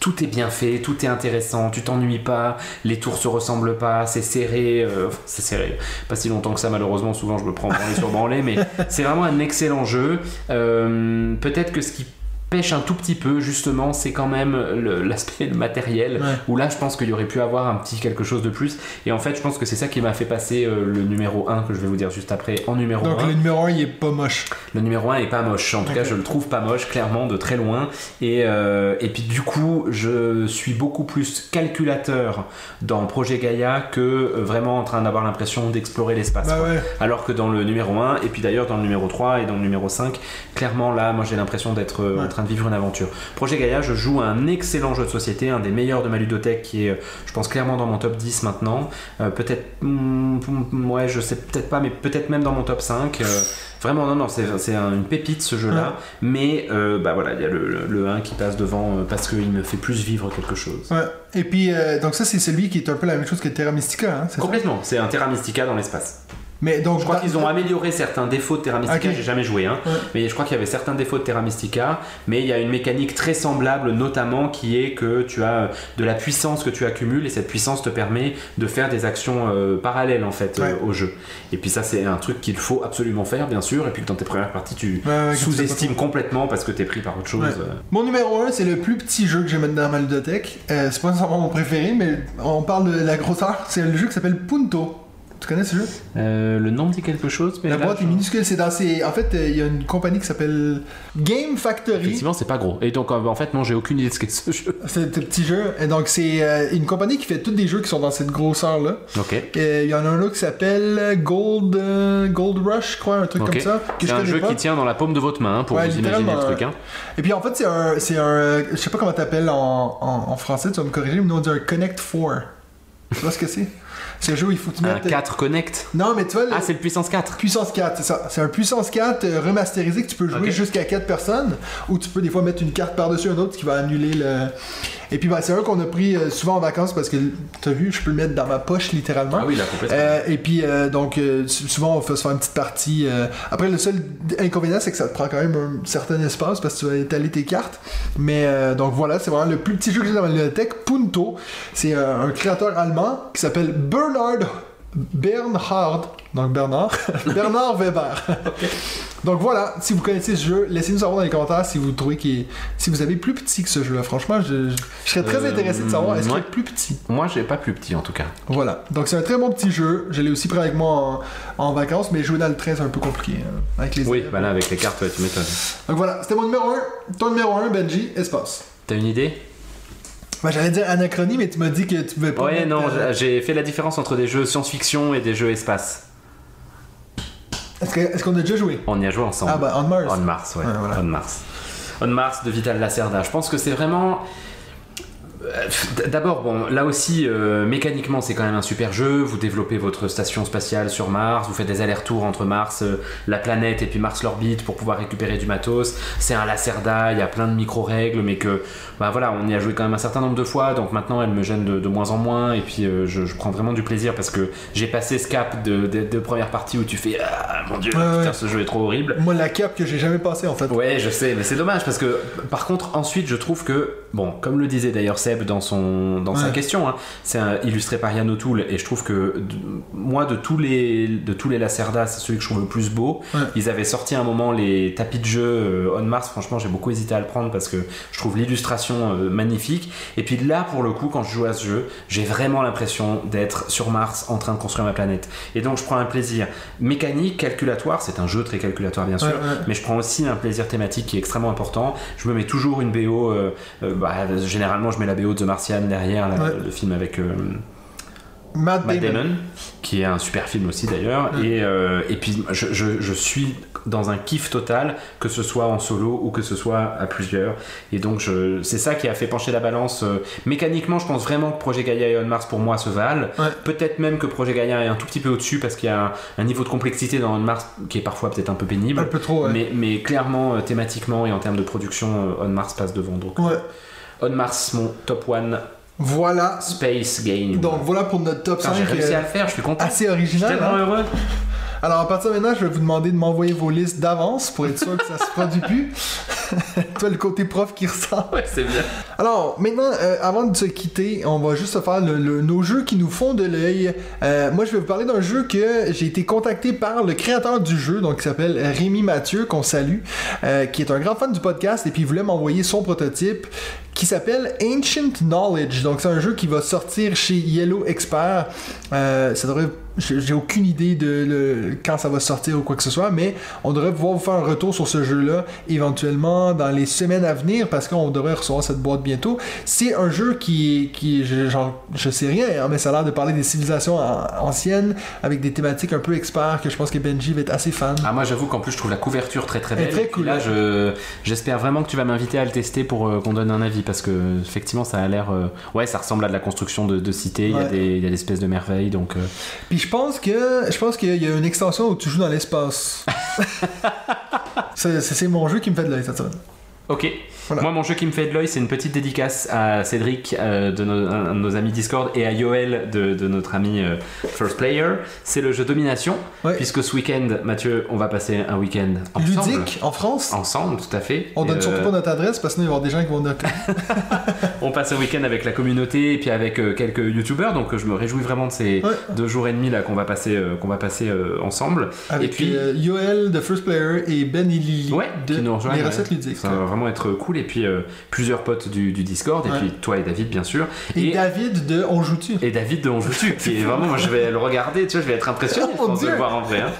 tout est bien fait, tout est intéressant. Tu t'ennuies pas. Les tours se ressemblent pas. C'est serré. euh, c'est serré. Pas si longtemps que ça malheureusement. Souvent je me prends branlé sur branlé, mais c'est vraiment un excellent jeu. Euh, Peut-être que ce qui pêche un tout petit peu justement c'est quand même l'aspect matériel Ouais. où là je pense qu'il y aurait pu avoir un petit quelque chose de plus et en fait je pense que c'est ça qui m'a fait passer euh, le numéro 1 que je vais vous dire juste après en numéro Donc 1 le numéro 1, il est pas moche. le numéro 1 est pas moche, en tout cas je le trouve pas moche, clairement de très loin. Et, euh, et puis du coup, je suis beaucoup plus calculateur dans Projet Gaïa que euh, vraiment en train d'avoir l'impression d'explorer l'espace. Bah ouais. Alors que dans le numéro 1, et puis d'ailleurs dans le numéro 3 et dans le numéro 5, clairement là, moi j'ai l'impression d'être Ouais. en train de vivre une aventure. Projet Gaïa, je joue à un excellent jeu de société, un des meilleurs de ma ludothèque qui est, euh, je pense, clairement dans mon top 10 maintenant. Euh, peut-être, hmm, hmm, ouais, je sais peut-être pas, mais peut-être même dans mon top 5. euh, vraiment, non, non, c'est c'est un- une pépite ce jeu-là. Mais euh, bah voilà, il y a le, le- le 1 qui passe devant parce qu'il me fait plus vivre quelque chose. Ouais. Et puis, donc ça, c'est celui qui est un peu la même chose que Terra Mystica, hein? Complètement, c'est un Terra Mystica dans l'espace. Mais donc, Je crois qu'ils ont amélioré certains défauts de Terra Mystica, j'ai jamais joué, hein, Ouais. mais je crois qu'il y avait certains défauts de Terra Mystica, mais il y a une mécanique très semblable, notamment qui est que tu as euh, de la puissance que tu accumules et cette puissance te permet de faire des actions euh, parallèles en fait euh, au jeu. Et puis ça, c'est un truc qu'il faut absolument faire, bien sûr, et puis que dans tes premières parties, tu Ouais, sous-estimes complètement parce que t'es pris par autre chose. Mon numéro 1, c'est le plus petit jeu que j'ai maintenant dans ma ludothèque. Euh, c'est pas nécessairement mon préféré, mais on parle de la grosseur. C'est le jeu qui s'appelle Punto. Tu connais ce jeu Euh, le nom dit quelque chose, mais La là, boîte je- est minuscule. C'est dans ces... En fait, euh, il y a une compagnie qui s'appelle Game Factory. Effectivement, c'est pas gros. Et donc, euh, en fait, non, j'ai aucune idée de ce qu'est ce jeu. C'est un petit jeu. Et donc, c'est euh, une compagnie qui fait tous des jeux qui sont dans cette grosseur-là. Ok. Il y en a un là qui s'appelle Gold, Gold Rush, je crois, un truc comme ça. C'est un jeu pas. qui tient dans la paume de votre main hein, pour Ouais, vous imaginer le truc. Hein. Et puis en fait, c'est un. Un. Je sais pas comment t'appelles en, en, en français, tu vas me corriger, mais nous on dit un Connect 4. Tu vois ce que c'est? C'est un jeu il faut que tu Un mettes. 4 Connect. Non, mais tu vois, le- Ah, c'est le puissance 4. Puissance 4, c'est ça. C'est un puissance 4 euh, remasterisé que tu peux jouer jusqu'à 4 personnes, ou tu peux des fois mettre une carte par-dessus un autre qui va annuler le. Et puis bah, c'est un qu'on a pris euh, souvent en vacances parce que t'as vu, je peux le mettre dans ma poche littéralement. Ah oui, là, complètement. Euh, et puis, euh, donc, sou- souvent, on fait se faire une petite partie. euh, Après, le seul inconvénient, c'est que ça te prend quand même un certain espace parce que tu vas étaler tes cartes. Mais, donc voilà, c'est vraiment le plus petit jeu que j'ai dans ma bibliothèque. Punto. C'est un créateur allemand qui s'appelle Bernard Bernhard, donc Bernard, Bernard Weber. Donc voilà, si vous connaissez ce jeu, laissez-nous savoir dans les commentaires si vous trouvez qu'il est... si vous avez plus petit que ce jeu-là. Franchement, je, je- je serais très Euh, intéressé de savoir est-ce qu'il est plus petit? Moi, j'ai pas plus petit en tout cas. Voilà, donc c'est un très bon petit jeu. Je l'ai aussi pris avec moi en, en vacances, mais jouer dans le train c'est un peu compliqué hein, avec les Oui, bah là, avec les cartes, tu m'étonnes. Donc voilà, c'était mon numéro 1. Ton numéro 1, Benji, espace. T'as une idée? Ben, J'allais dire anachronie, mais tu m'as dit que tu pouvais pas. Ouais, mettre, non, euh, j'ai fait la différence entre des jeux science-fiction et des jeux espace. Est-ce qu'on a déjà joué? On y a joué ensemble. Ah, bah, On Mars. On Mars, ouais. Ouais, voilà. On Mars. On Mars de Vital Lacerda. Je pense que c'est vraiment. Euh, D'abord, bon, là aussi, euh, mécaniquement, c'est quand même un super jeu. Vous développez votre station spatiale sur Mars, vous faites des allers-retours entre Mars, euh, la planète et puis Mars l'orbite pour pouvoir récupérer du matos. C'est un Lacerda, il y a plein de micro-règles, mais que, bah voilà, on y a joué quand même un certain nombre de fois, donc maintenant elle me gêne de, de moins en moins, et puis euh, je, je prends vraiment du plaisir parce que j'ai passé ce cap de, de, de première partie où tu fais Ah mon dieu, Ouais, putain, ouais. ce jeu est trop horrible. Moi, la cape que j'ai jamais passée en fait. Ouais, je sais, mais c'est dommage parce que par contre, ensuite, je trouve que, bon, comme le disait d'ailleurs Seb dans, son, dans sa question, hein, c'est illustré par Yann O'Toole et je trouve que de- moi, de tous les, de tous les Lacerda, c'est celui que je trouve le plus beau. Ouais. Ils avaient sorti à un moment les tapis de jeu euh, On Mars, franchement, j'ai beaucoup hésité à le prendre parce que je trouve l'illustration euh, magnifique. Et puis là, pour le coup, quand je joue à ce jeu, j'ai vraiment l'impression d'être sur Mars en train de construire ma planète. Et donc, je prends un plaisir mécanique, calculatoire, c'est un jeu très calculatoire, bien sûr Ouais, mais je prends aussi un plaisir thématique qui est extrêmement important. Je me mets toujours une BO, euh, bah, généralement je mets la BO de The Martian derrière, là, Ouais. le film avec euh, Matt Matt Damon. Damon, qui est un super film aussi d'ailleurs. Et, euh, et puis je, je- je suis dans un kiff total, que ce soit en solo ou que ce soit à plusieurs. Et donc je- c'est ça qui a fait pencher la balance. euh, mécaniquement, je pense vraiment que Projet Gaia et On Mars pour moi se valent. Ouais. Peut-être même que Projet Gaia est un tout petit peu au-dessus parce qu'il y a un, un niveau de complexité dans On Mars qui est parfois peut-être un peu pénible. Un peu trop, ouais. Mais, mais clairement, thématiquement et en termes de production, On Mars passe devant. Donc, Ouais. On Mars, mon top one Voilà. space game. Donc voilà pour notre top Putain, 5 j'ai réussi euh, à le faire, je suis content. assez je suis original. tellement hein. heureux. Alors à partir de maintenant, je vais vous demander de m'envoyer vos listes d'avance pour être sûr que ça se produit plus. Toi, le côté prof qui ressort. Ouais, c'est bien. Alors, maintenant, euh, avant de se quitter, on va juste faire le- le- nos jeux qui nous font de l'œil. Euh, moi, je vais vous parler d'un jeu que j'ai été contacté par le créateur du jeu, donc qui s'appelle Rémi Mathieu, qu'on salue, euh, qui est un grand fan du podcast, et puis il voulait m'envoyer son prototype qui s'appelle Ancient Knowledge. Donc, c'est un jeu qui va sortir chez Yellow Expert. Ça devrait. J'ai aucune idée de le- quand ça va sortir ou quoi que ce soit, mais on devrait pouvoir vous faire un retour sur ce jeu-là éventuellement dans les semaines à venir parce qu'on devrait recevoir cette boîte bientôt. C'est un jeu qui, qui je, genre, je sais rien, hein, mais ça a l'air de parler des civilisations an- anciennes avec des thématiques un peu experts que je pense que Benji va être assez fan. Ah, moi, j'avoue qu'en plus, je trouve la couverture très très belle. très Et puis cool, Là, ouais. je, j'espère vraiment que tu vas m'inviter à le tester pour euh, qu'on donne un avis parce que, effectivement, ça a l'air. euh, Ouais, ça ressemble à de la construction de, de cités. Il y a des, y a des espèces de merveilles. Donc, euh, Puis je pense que je pense qu'il y a une extension où tu joues dans l'espace. c'est mon jeu qui me fait de l'œil cette semaine. Ok. Voilà. Moi, mon jeu qui me fait de l'œil, c'est une petite dédicace à Cédric euh, de nos, un de nos amis Discord et à Yoel de, de notre ami euh, First Player. C'est le jeu Domination. Ouais. Puisque ce week-end, Mathieu, on va passer un week-end ensemble. Ludique en France. Ensemble, tout à fait. On donne Et, surtout euh, pas notre adresse parce que sinon il va y avoir des gens qui vont noter. On passe un week-end avec la communauté et puis avec euh, quelques youtubeurs, donc je me réjouis vraiment de ces Ouais. deux jours et demi là qu'on va passer, qu'on va passer ensemble. Avec et puis, Yoel de First Player et Ben et Lily ouais, de qui nous rejoignent. Les ouais. recettes ludiques. Ça va vraiment être cool. Et puis euh, plusieurs potes du, du Discord, et Ouais. puis toi et David, bien sûr. Et, Et, David de On joue-tu et David de On Joue Tu, qui est vraiment, moi je vais le regarder, tu vois, je vais être impressionné Oh de le voir en vrai. hein.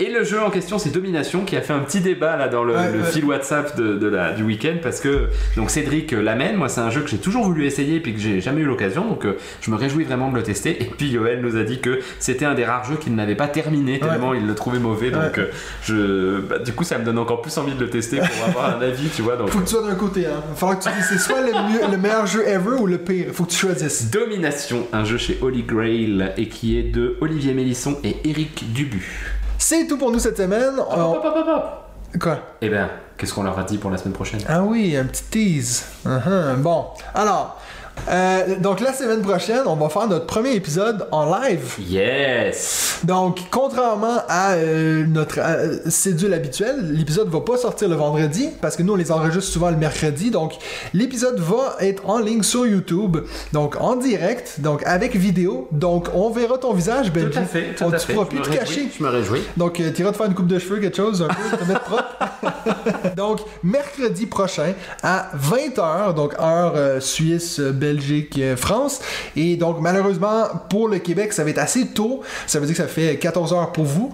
Et le jeu en question, c'est Domination, qui a fait un petit débat là dans le, Ouais, le ouais. fil WhatsApp de, de la, du week-end, parce que donc Cédric l'amène. Moi, c'est un jeu que j'ai toujours voulu essayer, puis que j'ai jamais eu l'occasion, donc euh, je me réjouis vraiment de le tester. Et puis Yoel nous a dit que c'était un des rares jeux qu'il n'avait pas terminé, tellement il le trouvait mauvais. Donc Ouais. euh, je, bah, du coup, ça me donne encore plus envie de le tester pour avoir un avis, tu vois. Donc, sois d'un côté, hein. Il va falloir que tu dises c'est soit le, mieux- le meilleur jeu ever ou le pire. Faut que tu choisisses. Domination, un jeu chez Holy Grail et qui est de Olivier Mélisson et Eric Dubu. C'est tout pour nous cette semaine. Hop, On- hop, hop, hop, hop. Quoi? Eh ben, qu'est-ce qu'on leur a dit pour la semaine prochaine? Ah oui, un petit tease. Mhm. Bon, alors, euh, donc la semaine prochaine, on va faire notre premier épisode en live. Yes Donc, contrairement à euh, notre euh, cédule habituelle, l'épisode va pas sortir le vendredi parce que nous on les enregistre souvent le mercredi. Donc, l'épisode va être en ligne sur YouTube, donc en direct, donc avec vidéo. Donc, on verra ton visage, Benji. Tout à fait, tout on, à tu fait. pourras plus te cacher. Je me réjouis. Donc, euh, tu iras te faire une coupe de cheveux, quelque chose, un peu, te mettre propre. donc, mercredi prochain à 20h, donc heure Suisse, euh, Belgique, euh, France. Et donc, malheureusement, pour le Québec, ça va être assez tôt. Ça veut dire que ça fait 14 heures pour vous.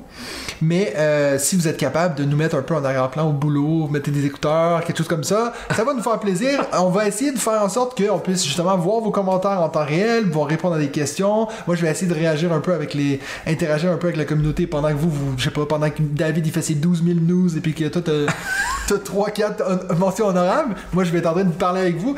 Mais euh, si vous êtes capable de nous mettre un peu en arrière-plan au boulot, mettez des écouteurs, quelque chose comme ça, ça va nous faire plaisir. On va essayer de faire en sorte qu'on puisse justement voir vos commentaires en temps réel, vous répondre à des questions. Moi, je vais essayer de réagir un peu avec les. interagir un peu avec la communauté pendant que vous, vous je sais pas, pendant que David il fait ses 12 000 news et puis que toi t'as 3-4 mentions honorables. Moi, je vais être en train de parler avec vous.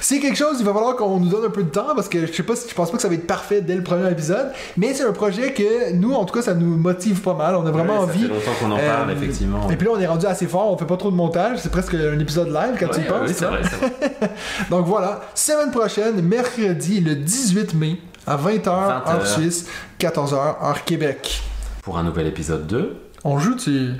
C'est quelque chose, il va falloir qu'on nous donne un peu de temps parce que je sais pas si je pense pas que ça va être parfait dès le premier épisode, mais c'est un projet que nous, en tout cas, ça nous motive pas mal. On a vraiment Ouais, ça envie. fait longtemps qu'on en Euh, parle, effectivement. Et puis là, on est rendu assez fort, on fait pas trop de montage, c'est presque un épisode live quand tu y penses. oui, c'est ça. vrai, c'est vrai. Donc voilà, semaine prochaine, mercredi, le 18 mai, à 20h, 20 heure heures. Suisse, 14h, heure Québec. Pour un nouvel épisode 2. On joue-tu?